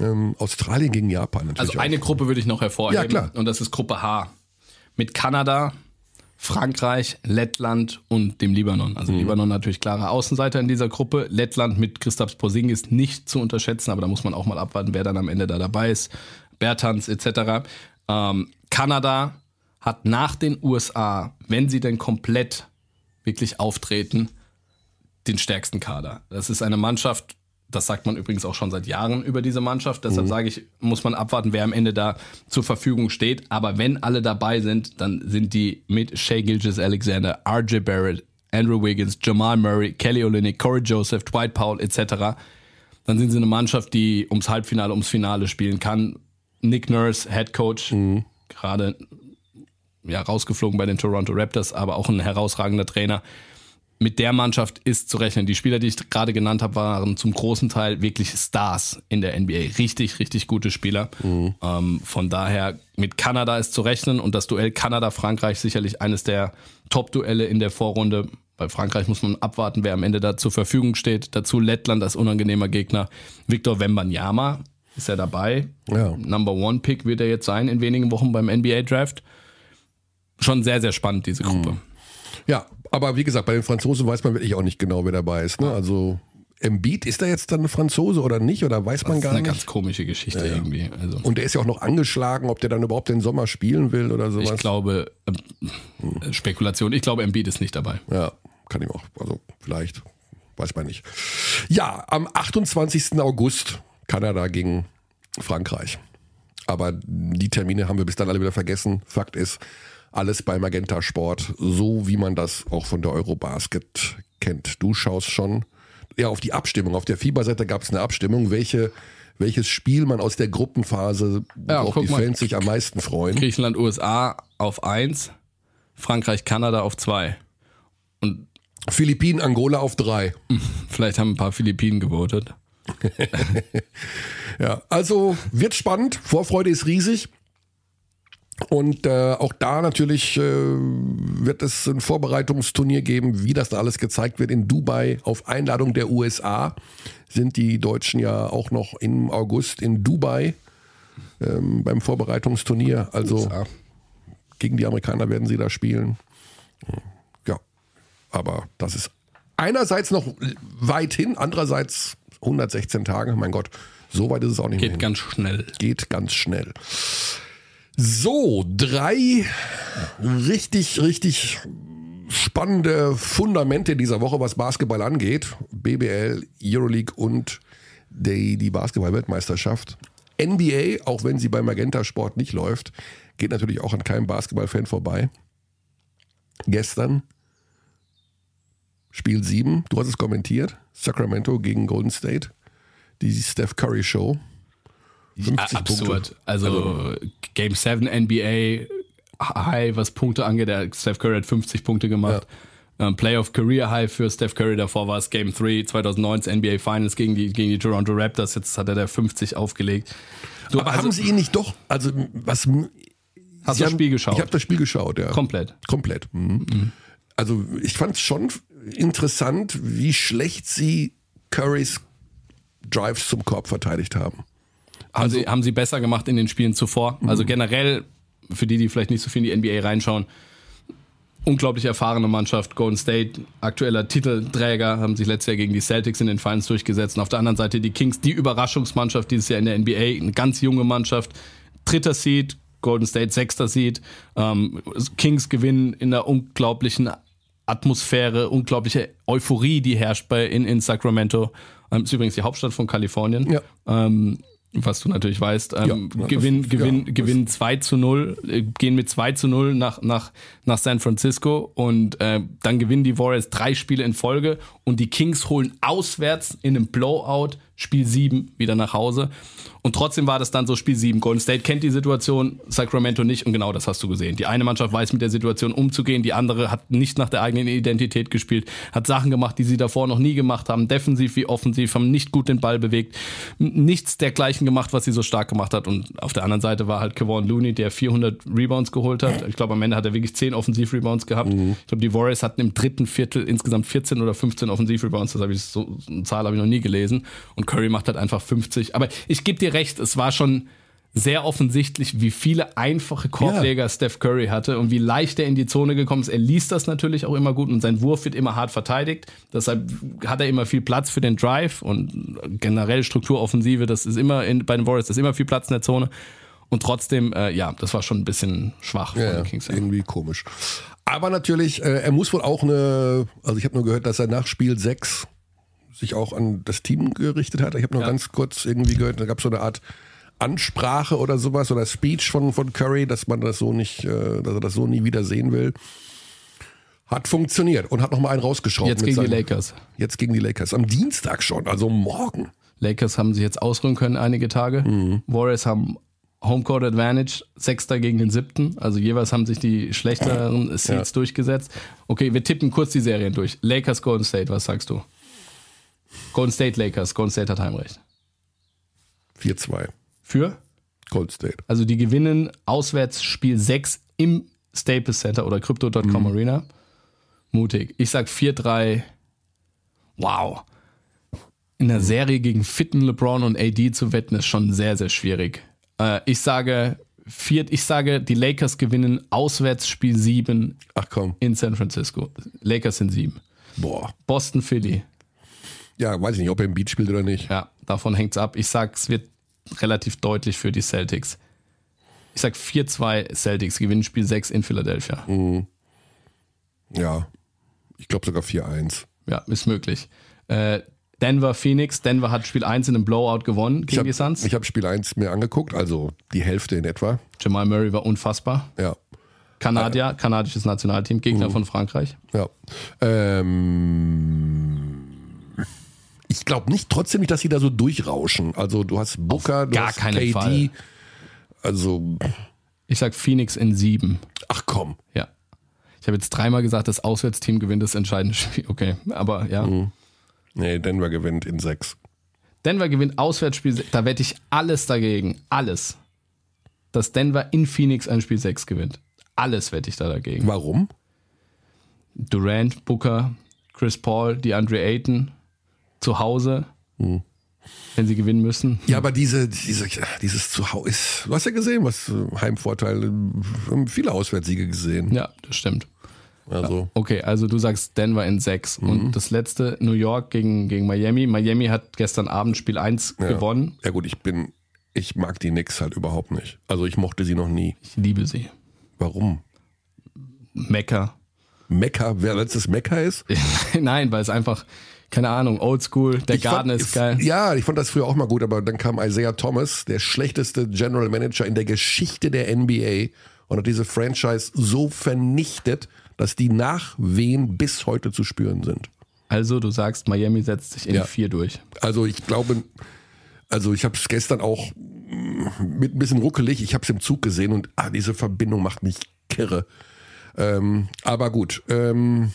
Ähm, Australien gegen Japan natürlich. Also eine Gruppe würde ich noch hervorheben. Ja, klar. Und das ist Gruppe H. Mit Kanada, Frankreich, Lettland und dem Libanon. Mhm. Also Libanon natürlich klare Außenseiter in dieser Gruppe. Lettland mit Christaps Porzingis nicht zu unterschätzen, aber da muss man auch mal abwarten, wer dann am Ende da dabei ist. Bertans etc. Ähm, Kanada hat nach den USA, wenn sie denn komplett wirklich auftreten, den stärksten Kader. Das ist eine Mannschaft, das sagt man übrigens auch schon seit Jahren über diese Mannschaft. Deshalb sage ich, muss man abwarten, wer am Ende da zur Verfügung steht. Aber wenn alle dabei sind, dann sind die mit Shea Gilgis Alexander, RJ Barrett, Andrew Wiggins, Jamal Murray, Kelly Olynyk, Corey Joseph, Dwight Powell etc. Dann sind sie eine Mannschaft, die ums Halbfinale, ums Finale spielen kann. Nick Nurse, Head Coach, gerade ja, rausgeflogen bei den Toronto Raptors, aber auch ein herausragender Trainer. Mit der Mannschaft ist zu rechnen. Die Spieler, die ich gerade genannt habe, waren zum großen Teil wirklich Stars in der NBA. Richtig, richtig gute Spieler. Ähm, von daher, mit Kanada ist zu rechnen und das Duell Kanada-Frankreich sicherlich eines der Top-Duelle in der Vorrunde. Bei Frankreich muss man abwarten, wer am Ende da zur Verfügung steht. Dazu Lettland als unangenehmer Gegner. Victor Wembanyama ist ja dabei. Ja. Number One Pick wird er jetzt sein in wenigen Wochen beim NBA Draft. Schon sehr, sehr spannend, diese Gruppe. Ja, aber wie gesagt, bei den Franzosen weiß man wirklich auch nicht genau, wer dabei ist. Ne? Also Embiid, ist er jetzt dann Franzose oder nicht? Oder weiß man Das ist gar eine nicht? ganz komische Geschichte irgendwie. Also Und der ist ja auch noch angeschlagen, ob der dann überhaupt den Sommer spielen will oder sowas. ich glaube, äh, Spekulation, ich glaube, Embiid ist nicht dabei. Ja, kann ich auch. Also vielleicht, weiß man nicht. Ja, am 28. August Kanada gegen Frankreich. Aber die Termine haben wir bis dann alle wieder vergessen. Fakt ist, alles bei Magenta Sport, so wie man das auch von der Eurobasket kennt. Du schaust schon ja auf die Abstimmung. Auf der FIBA-Seite gab es eine Abstimmung, welche, welches Spiel man aus der Gruppenphase, worauf guck die mal. Fans sich am meisten freuen. Griechenland, USA auf 1, Frankreich, Kanada auf 2. Und Philippinen, Angola auf drei. vielleicht haben ein paar Philippinen gewotet. Ja, also wird spannend. Vorfreude ist riesig. Und äh, auch da natürlich äh, wird es ein Vorbereitungsturnier geben, wie das da alles gezeigt wird in Dubai. Auf Einladung der USA sind die Deutschen ja auch noch im August in Dubai ähm, beim Vorbereitungsturnier. Also USA. gegen die Amerikaner werden sie da spielen. Ja, aber das ist einerseits noch weit hin, andererseits 116 Tage. Mein Gott, so weit ist es auch nicht mehr. Geht ganz schnell. geht ganz schnell. So, drei richtig, richtig spannende Fundamente dieser Woche, was Basketball angeht. BBL, Euroleague und die, die Basketball-Weltmeisterschaft. NBA, auch wenn sie bei Magenta Sport nicht läuft, geht natürlich auch an keinem Basketballfan vorbei. Gestern Spiel 7, du hast es kommentiert, Sacramento gegen Golden State, die Steph Curry Show. 50 absurd. Punkte. Also, Game 7 NBA, High, was Punkte angeht. Der Steph Curry hat 50 Punkte gemacht. Ähm, Playoff Career High für Steph Curry. Davor war es Game 3 2019 NBA Finals gegen die, gegen die Toronto Raptors. Jetzt hat er da 50 aufgelegt. Du, Aber also, haben sie ihn nicht doch, also was. Hast du das Spiel geschaut? Ich habe das Spiel geschaut, ja. Komplett. Komplett. Mhm. Mhm. Also ich fand es schon interessant, wie schlecht sie Currys Drives zum Korb verteidigt haben. Haben, also, sie, haben sie besser gemacht in den Spielen zuvor. Also generell, für die, die vielleicht nicht so viel in die NBA reinschauen, unglaublich erfahrene Mannschaft. Golden State, aktueller Titelträger, haben sich letztes Jahr gegen die Celtics in den Finals durchgesetzt. Und auf der anderen Seite die Kings, die Überraschungsmannschaft dieses Jahr in der NBA, eine ganz junge Mannschaft. Dritter Seed, Golden State sechster Seed. Ähm, Kings gewinnen in einer unglaublichen Atmosphäre, unglaubliche Euphorie, die herrscht bei in, in Sacramento. Ähm, ist übrigens die Hauptstadt von Kalifornien. Ja. Ähm, was du natürlich weißt, ähm, ja, Gewinn, das, Gewinn, ja, Gewinn 2 zu 0, äh, gehen mit 2 zu 0 nach, nach, nach San Francisco und äh, dann gewinnen die Warriors drei Spiele in Folge und die Kings holen auswärts in einem Blowout Spiel 7 wieder nach Hause. Und trotzdem war das dann so Spiel 7. Golden State kennt die Situation, Sacramento nicht und genau das hast du gesehen. Die eine Mannschaft weiß mit der Situation umzugehen, die andere hat nicht nach der eigenen Identität gespielt, hat Sachen gemacht, die sie davor noch nie gemacht haben, defensiv wie offensiv, haben nicht gut den Ball bewegt, nichts dergleichen gemacht, was sie so stark gemacht hat. Und auf der anderen Seite war halt Kevon Looney, der 400 Rebounds geholt hat. Ich glaube, am Ende hat er wirklich 10 Offensiv-Rebounds gehabt. Mhm. Ich glaube, die Warriors hatten im dritten Viertel insgesamt 14 oder 15 Offensiv-Rebounds. Das habe ich so, eine Zahl habe ich noch nie gelesen. Und Curry macht halt einfach 50. Aber ich gebe dir recht, es war schon sehr offensichtlich, wie viele einfache Korbleger ja. Steph Curry hatte und wie leicht er in die Zone gekommen ist. Er liest das natürlich auch immer gut und sein Wurf wird immer hart verteidigt. Deshalb hat er immer viel Platz für den Drive und generell Strukturoffensive, das ist immer in, bei den Warriors, das ist immer viel Platz in der Zone. Und trotzdem, äh, ja, das war schon ein bisschen schwach ja, von Kings. Irgendwie komisch. Aber natürlich, äh, er muss wohl auch eine, also ich habe nur gehört, dass er nach Spiel 6 sich auch an das Team gerichtet hat. Ich habe nur ja. ganz kurz irgendwie gehört, da gab es so eine Art Ansprache oder sowas oder Speech von, von Curry, dass man das so nicht, äh, dass er das so nie wieder sehen will. Hat funktioniert und hat nochmal einen rausgeschraubt. Jetzt gegen seinen, die Lakers. Jetzt gegen die Lakers. Am Dienstag schon, also morgen. Lakers haben sich jetzt ausruhen können einige Tage. Mhm. Warriors haben Homecourt Advantage, Sechster gegen den Siebten. Also jeweils haben sich die schlechteren Seeds ja. durchgesetzt. Okay, wir tippen kurz die Serien durch. Lakers, Golden State, was sagst du? Golden State Lakers. Golden State hat Heimrecht. 4-2. Für? Golden State. Also die gewinnen auswärts Spiel 6 im Staples Center oder Crypto.com mhm. Arena. Mutig. Ich sag 4-3. Wow. In der Serie gegen fitten LeBron und AD zu wetten, ist schon sehr, sehr schwierig. Äh, ich sage vier, ich sage, die Lakers gewinnen auswärts Spiel 7 Ach komm. in San Francisco. Lakers sind 7. Boah. Boston, Philly. Ja, weiß ich nicht, ob er im Beat spielt oder nicht. Ja, davon hängt es ab. Ich sag, es wird relativ deutlich für die Celtics. Ich sag 4-2 Celtics gewinnen Spiel 6 in Philadelphia. Mhm. Ja, ich glaube sogar 4-1. Ja, ist möglich. Äh, Denver, Phoenix. Denver hat Spiel 1 in einem Blowout gewonnen gegen hab, die Suns. Ich habe Spiel 1 mir angeguckt, also die Hälfte in etwa. Jamal Murray war unfassbar. Ja. Kanadier, äh, kanadisches Nationalteam, Gegner mhm. von Frankreich. Ja. Ähm, ich glaube nicht trotzdem nicht, dass sie da so durchrauschen. Also du hast Booker, du gar hast keinen KD. Fall. Also ich sag Phoenix in sieben. Ach komm. Ja. Ich habe jetzt dreimal gesagt, das Auswärtsteam gewinnt das entscheidende Spiel. Okay, aber ja. Mhm. Nee, Denver gewinnt in sechs. Denver gewinnt Auswärtsspiel, da wette ich alles dagegen. Alles. Dass Denver in Phoenix ein Spiel 6 gewinnt. Alles wette ich da dagegen. Warum? Durant, Booker, Chris Paul, DeAndre Ayton, zu Hause, hm. wenn sie gewinnen müssen. Ja, aber diese, diese, dieses Zuhause ist, du hast ja gesehen, was äh, Heimvorteile, wir haben viele Auswärtssiege gesehen. Ja, das stimmt. Also. Okay, also du sagst Denver in sechs. Mhm. Und das letzte, New York gegen, gegen Miami. Miami hat gestern Abend Spiel 1 ja. gewonnen. Ja gut, ich bin, ich mag die Knicks halt überhaupt nicht. Also ich mochte sie noch nie. Ich liebe sie. Warum? Mecker. Mecker, wer letztes Mecker ist? Nein, weil es einfach, keine Ahnung, oldschool, der ich Garten fand, ist geil. Ja, ich fand das früher auch mal gut, aber dann kam Isaiah Thomas, der schlechteste General Manager in der Geschichte der NBA und hat diese Franchise so vernichtet, dass die Nachwehen bis heute zu spüren sind. Also du sagst, Miami setzt sich in ja. vier durch. Also ich glaube, also ich habe es gestern auch mit ein bisschen ruckelig, ich habe es im Zug gesehen und ah, diese Verbindung macht mich kirre. Ähm, aber gut. Ähm,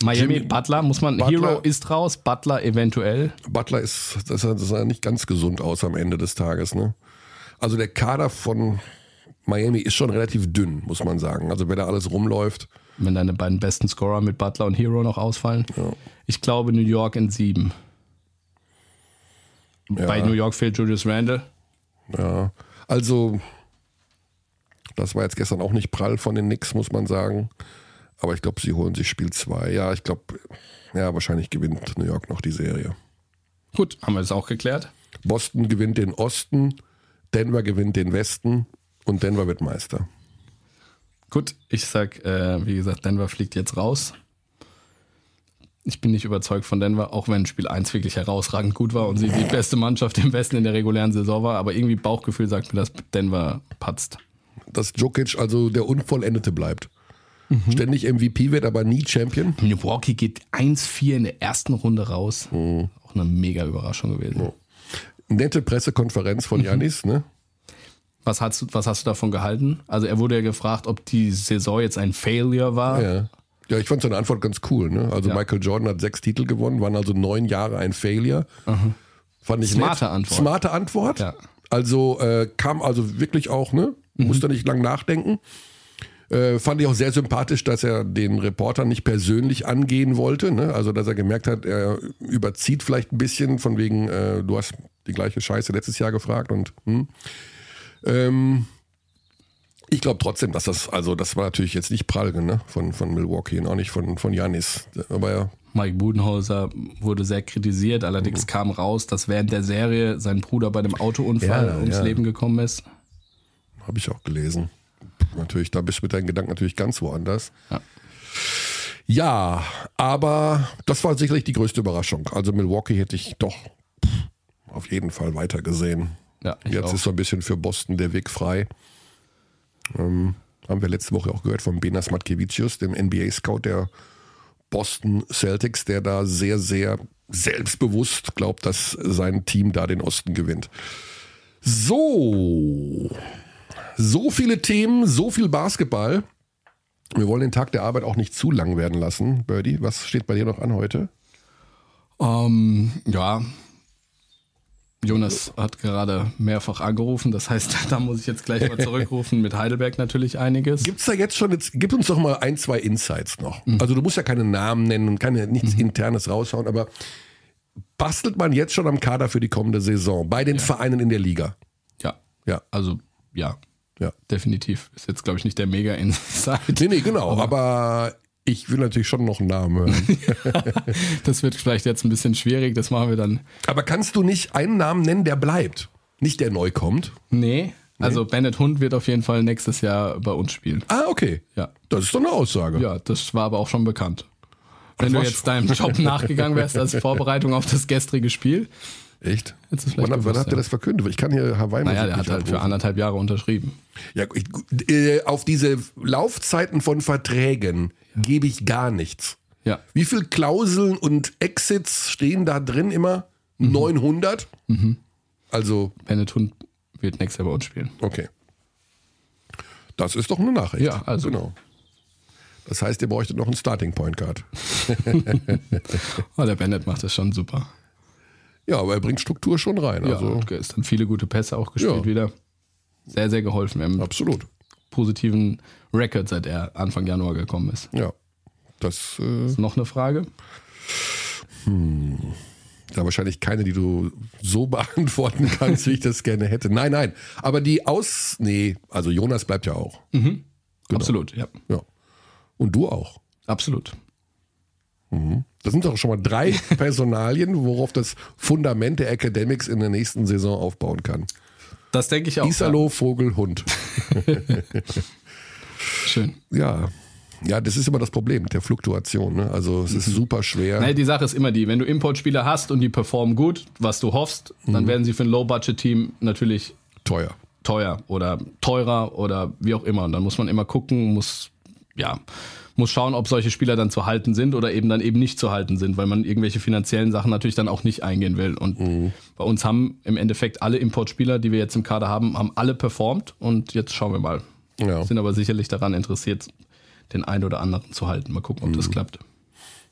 Miami, Jimmy- Butler, muss man, Butler- Hero ist raus, Butler eventuell. Butler ist, das sah, das sah nicht ganz gesund aus am Ende des Tages. Ne? Also der Kader von Miami ist schon relativ dünn, muss man sagen. Also wer da alles rumläuft, Wenn deine beiden besten Scorer mit Butler und Hero noch ausfallen. Ich glaube New York in sieben. Ja. Bei New York fehlt Julius Randle. ja. Also das war jetzt gestern auch nicht prall von den Knicks, muss man sagen. Aber ich glaube, sie holen sich Spiel 2. Ja, ich glaube, ja, wahrscheinlich gewinnt New York noch die Serie. Gut, haben wir das auch geklärt. Boston gewinnt den Osten, Denver gewinnt den Westen und Denver wird Meister. Gut, ich sag, äh, wie gesagt, Denver fliegt jetzt raus. Ich bin nicht überzeugt von Denver, auch wenn Spiel 1 wirklich herausragend gut war und sie die beste Mannschaft im Westen in der regulären Saison war. Aber irgendwie Bauchgefühl sagt mir, dass Denver patzt. Dass Jokic also der Unvollendete bleibt. Ständig MVP wird, aber nie Champion. Milwaukee geht 1-4 in der ersten Runde raus. Auch eine mega Überraschung gewesen. Nette Pressekonferenz von Janis, ne? Was, hast du, was hast du davon gehalten? Also er wurde ja gefragt, ob die Saison jetzt ein Failure war. Ja. Ja, ich fand seine Antwort ganz cool. Ne? Also Ja. Michael Jordan hat sechs Titel gewonnen, waren also neun Jahre ein Failure. Fand ich Smarte nett. Antwort. Smarte Antwort. Ja. Also äh, kam also wirklich auch, ne? Musste nicht lang nachdenken. Äh, fand ich auch sehr sympathisch, dass er den Reporter nicht persönlich angehen wollte. Ne? Also, dass er gemerkt hat, er überzieht vielleicht ein bisschen, von wegen, äh, du hast die gleiche Scheiße letztes Jahr gefragt und hm. Ähm, ich glaube trotzdem, dass das, also das war natürlich jetzt nicht prall ne? von, von Milwaukee und auch nicht von, von Janis. Aber ja, Mike Budenholzer wurde sehr kritisiert, allerdings kam raus, dass während der Serie sein Bruder bei dem Autounfall Ja, ums ja. Leben gekommen ist. habe ich auch gelesen. Natürlich, da bist du mit deinen Gedanken natürlich ganz woanders. Ja. Ja, aber das war sicherlich die größte Überraschung. Also Milwaukee hätte ich doch auf jeden Fall weiter gesehen. Ja, Jetzt auch. ist so ein bisschen für Boston der Weg frei. Ähm, haben wir letzte Woche auch gehört von Benas Matkevicius, dem NBA-Scout der Boston Celtics, der da sehr, sehr selbstbewusst glaubt, dass sein Team da den Osten gewinnt. So, so viele Themen, so viel Basketball. Wir wollen den Tag der Arbeit auch nicht zu lang werden lassen. Birdie, was steht bei dir noch an heute? Ähm, ja. Jonas hat gerade mehrfach angerufen, das heißt, da muss ich jetzt gleich mal zurückrufen. Mit Heidelberg natürlich einiges. Gibt's da jetzt schon, jetzt, gib uns doch mal ein, zwei Insights noch. Also du musst ja keine Namen nennen und keine, nichts Internes raushauen, aber bastelt man jetzt schon am Kader für die kommende Saison bei den Vereinen in der Liga? Ja, Ja, also ja, ja. definitiv. Ist jetzt, glaube ich, nicht der Mega-Insight. Nee, nee, genau, aber ich will natürlich schon noch einen Namen hören. Das wird vielleicht jetzt ein bisschen schwierig, das machen wir dann. aber kannst du nicht einen Namen nennen, der bleibt? Nicht der neu kommt? Nee, also Bennett Hund wird auf jeden Fall nächstes Jahr bei uns spielen. Ah, okay. Ja. Das ist doch eine Aussage. Ja, das war aber auch schon bekannt. Wenn du jetzt deinem Job nachgegangen wärst als Vorbereitung auf das gestrige Spiel. Echt? Wann, wann bewusst, hat er ja. das verkündet? Ich kann hier Hawaii Naja, der hat halt für anderthalb Jahre unterschrieben. Ja, ich, äh, auf diese Laufzeiten von Verträgen gebe ich gar nichts. Ja. Wie viele Klauseln und Exits stehen da drin immer? Mhm. 900? Also, Bennett Hund wird nächstes Jahr bei uns spielen. okay. Das ist doch eine Nachricht. Ja, also- Genau. Das heißt, ihr bräuchtet noch einen Starting Point Guard. Oh, der Bennett macht das schon super. Ja, aber er bringt Struktur schon rein. Ja, Also, ist dann viele gute Pässe auch gespielt Ja. wieder. Sehr, sehr geholfen. Wir haben einen absolut. positiven Record, seit er Anfang Januar gekommen ist. Ja. Das äh, Ist noch eine Frage? ist ja wahrscheinlich keine, die du so beantworten kannst, wie ich das gerne hätte. Nein, nein. Aber die Aus. Nee, also Jonas bleibt ja auch. Genau. Absolut, ja. Ja. Und du auch. Absolut. Das sind doch schon mal drei Personalien, worauf das Fundament der Academics in der nächsten Saison aufbauen kann. Das denke ich auch. Isalo, Vogel, Hund. Ja. Schön. Ja. Ja, das ist immer das Problem mit der Fluktuation. Ne? Also es ist super schwer. Nein, die Sache ist immer die, wenn du Importspieler hast und die performen gut, was du hoffst, Mhm. dann werden sie für ein Low-Budget-Team natürlich Teuer. teuer oder teurer oder wie auch immer. Und dann muss man immer gucken, muss, ja, muss schauen, ob solche Spieler dann zu halten sind oder eben dann eben nicht zu halten sind, weil man irgendwelche finanziellen Sachen natürlich dann auch nicht eingehen will. Und Mhm. bei uns haben im Endeffekt alle Importspieler, die wir jetzt im Kader haben, haben alle performt und jetzt schauen wir mal, Ja. Sind aber sicherlich daran interessiert, den einen oder anderen zu halten. Mal gucken, ob Mhm. das klappt.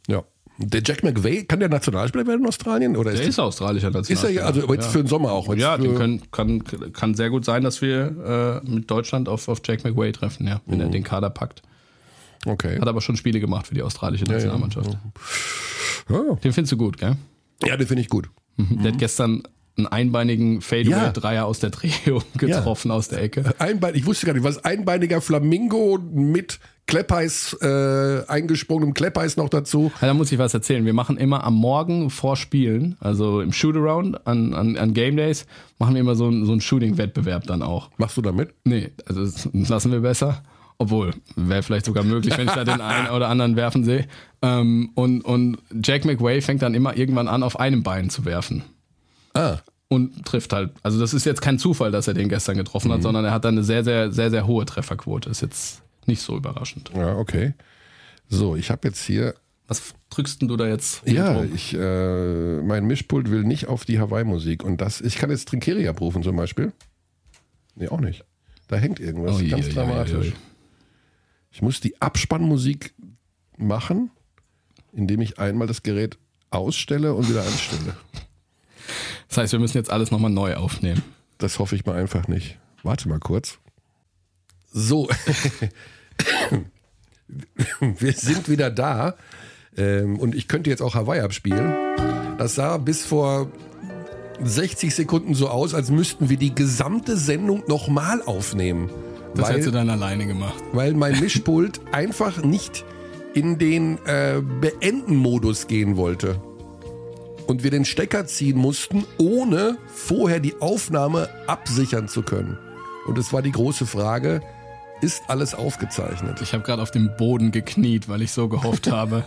Ja. Der Jack McVay, kann der Nationalspieler werden in Australien? Oder Der ist, ist australischer ist er Nationalspieler. ja, also aber jetzt ja. für den Sommer auch. Ja, können, kann, kann sehr gut sein, dass wir äh, mit Deutschland auf, auf Jack McWay treffen, ja, wenn Mhm. er den Kader packt. Okay. Hat aber schon Spiele gemacht für die australische Nationalmannschaft. Ja, Den findest du gut, gell? ja den finde ich gut. Der hat gestern einen einbeinigen Fadeaway-Dreier aus der Drehung getroffen aus der Ecke. Einbein, ich wusste gar nicht, was einbeiniger Flamingo mit Kleppeis, äh, eingesprungenem Kleppeis noch dazu. Ja, da muss ich was erzählen. Wir machen immer am Morgen vor Spielen, also im Shootaround an, an, an Game Days, machen wir immer so, einen- so einen Shooting-Wettbewerb dann auch. Machst du damit? Nee, also das lassen wir besser. Obwohl, wäre vielleicht sogar möglich, wenn ich da den einen oder anderen werfen sehe. Ähm, und, und Jack McWay fängt dann immer irgendwann an, auf einem Bein zu werfen. Ah, Und trifft halt. Also das ist jetzt kein Zufall, dass er den gestern getroffen hat, sondern er hat dann eine sehr, sehr, sehr, sehr hohe Trefferquote. Ist jetzt nicht so überraschend. ja, okay. So, ich habe jetzt hier, Was drückst denn du da jetzt? ja, ich, äh, mein Mischpult will nicht auf die Hawaii-Musik und das, ich kann jetzt Trinkeria abrufen zum Beispiel. Nee, auch nicht. Da hängt irgendwas, Ui, ganz ui, dramatisch. ui. Ich muss die Abspannmusik machen, indem ich einmal das Gerät ausstelle und wieder anstelle. Das heißt, wir müssen jetzt alles nochmal neu aufnehmen. Das hoffe ich mal einfach nicht. Warte mal kurz. So. Wir sind wieder da. Ähm, und ich könnte jetzt auch Hawaii abspielen. Das sah bis vor 60 Sekunden so aus, als müssten wir die gesamte Sendung nochmal aufnehmen. Das weil, hättest du dann alleine gemacht. weil mein Mischpult einfach nicht in den äh, Beenden-Modus gehen wollte. Und wir den Stecker ziehen mussten, ohne vorher die Aufnahme absichern zu können. Und es war die große Frage, ist alles aufgezeichnet? Ich habe gerade auf dem Boden gekniet, weil ich so gehofft habe.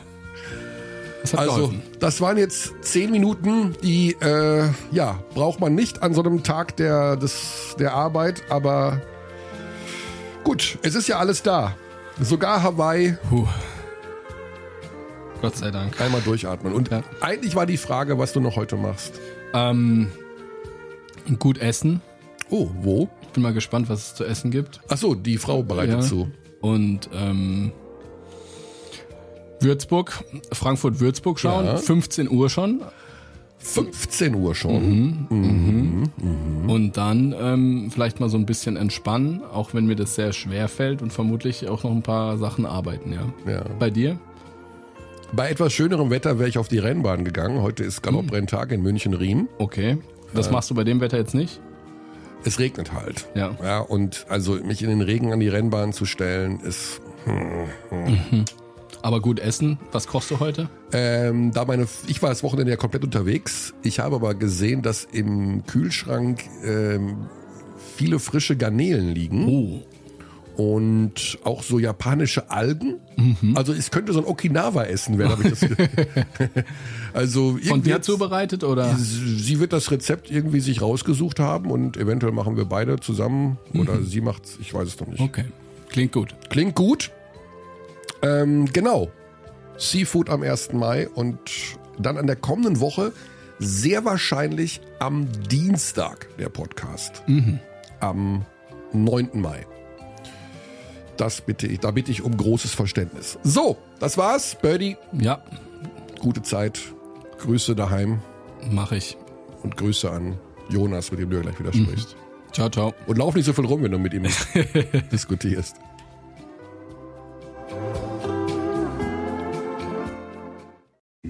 Das Also, geholfen. das waren jetzt zehn Minuten, die, äh, ja, braucht man nicht an so einem Tag der, des, der Arbeit, aber gut, es ist ja alles da. Sogar Hawaii, Puh. Gott sei Dank. einmal durchatmen. Und Ja. eigentlich war die Frage, was du noch heute machst. Ähm, gut essen. Oh, wo? Ich bin mal gespannt, was es zu essen gibt. Ach so, die Frau bereitet Ja. zu. Und ähm, Würzburg, Frankfurt-Würzburg schauen. Ja. 15 Uhr schon. 15 Uhr schon. Mhm. Und dann ähm, vielleicht mal so ein bisschen entspannen, auch wenn mir das sehr schwer fällt und vermutlich auch noch ein paar Sachen arbeiten, ja. Ja. Bei dir? Bei etwas schönerem Wetter wäre ich auf die Rennbahn gegangen. Heute ist Galopprenntag in München-Riem. Okay. Das machst du bei dem Wetter jetzt nicht? Es regnet halt. Ja. Ja, und also mich in den Regen an die Rennbahn zu stellen, ist. Aber gut essen, was kochst du heute? Ähm, da meine, ich war das Wochenende ja komplett unterwegs. Ich habe aber gesehen, dass im Kühlschrank ähm, viele frische Garnelen liegen Oh. und auch so japanische Algen. Mhm. Also es könnte so ein Okinawa-Essen werden. habe ich das also Von dir zubereitet oder? Sie wird das Rezept irgendwie sich rausgesucht haben und eventuell machen wir beide zusammen oder sie macht's, ich weiß es noch nicht. Okay. Klingt gut. Klingt gut. Ähm, genau. Seafood am 1. Mai und dann an der kommenden Woche sehr wahrscheinlich am Dienstag der Podcast. Am 9. Mai. Das bitte ich, da bitte ich um großes Verständnis. So, das war's. Birdie, Ja, gute Zeit. Grüße daheim mache ich. und Grüße an Jonas, mit dem du ja gleich wieder sprichst. Ciao, ciao. Und lauf nicht so viel rum, wenn du mit ihm diskutierst.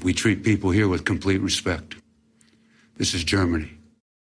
We treat people here with complete respect. This is Germany.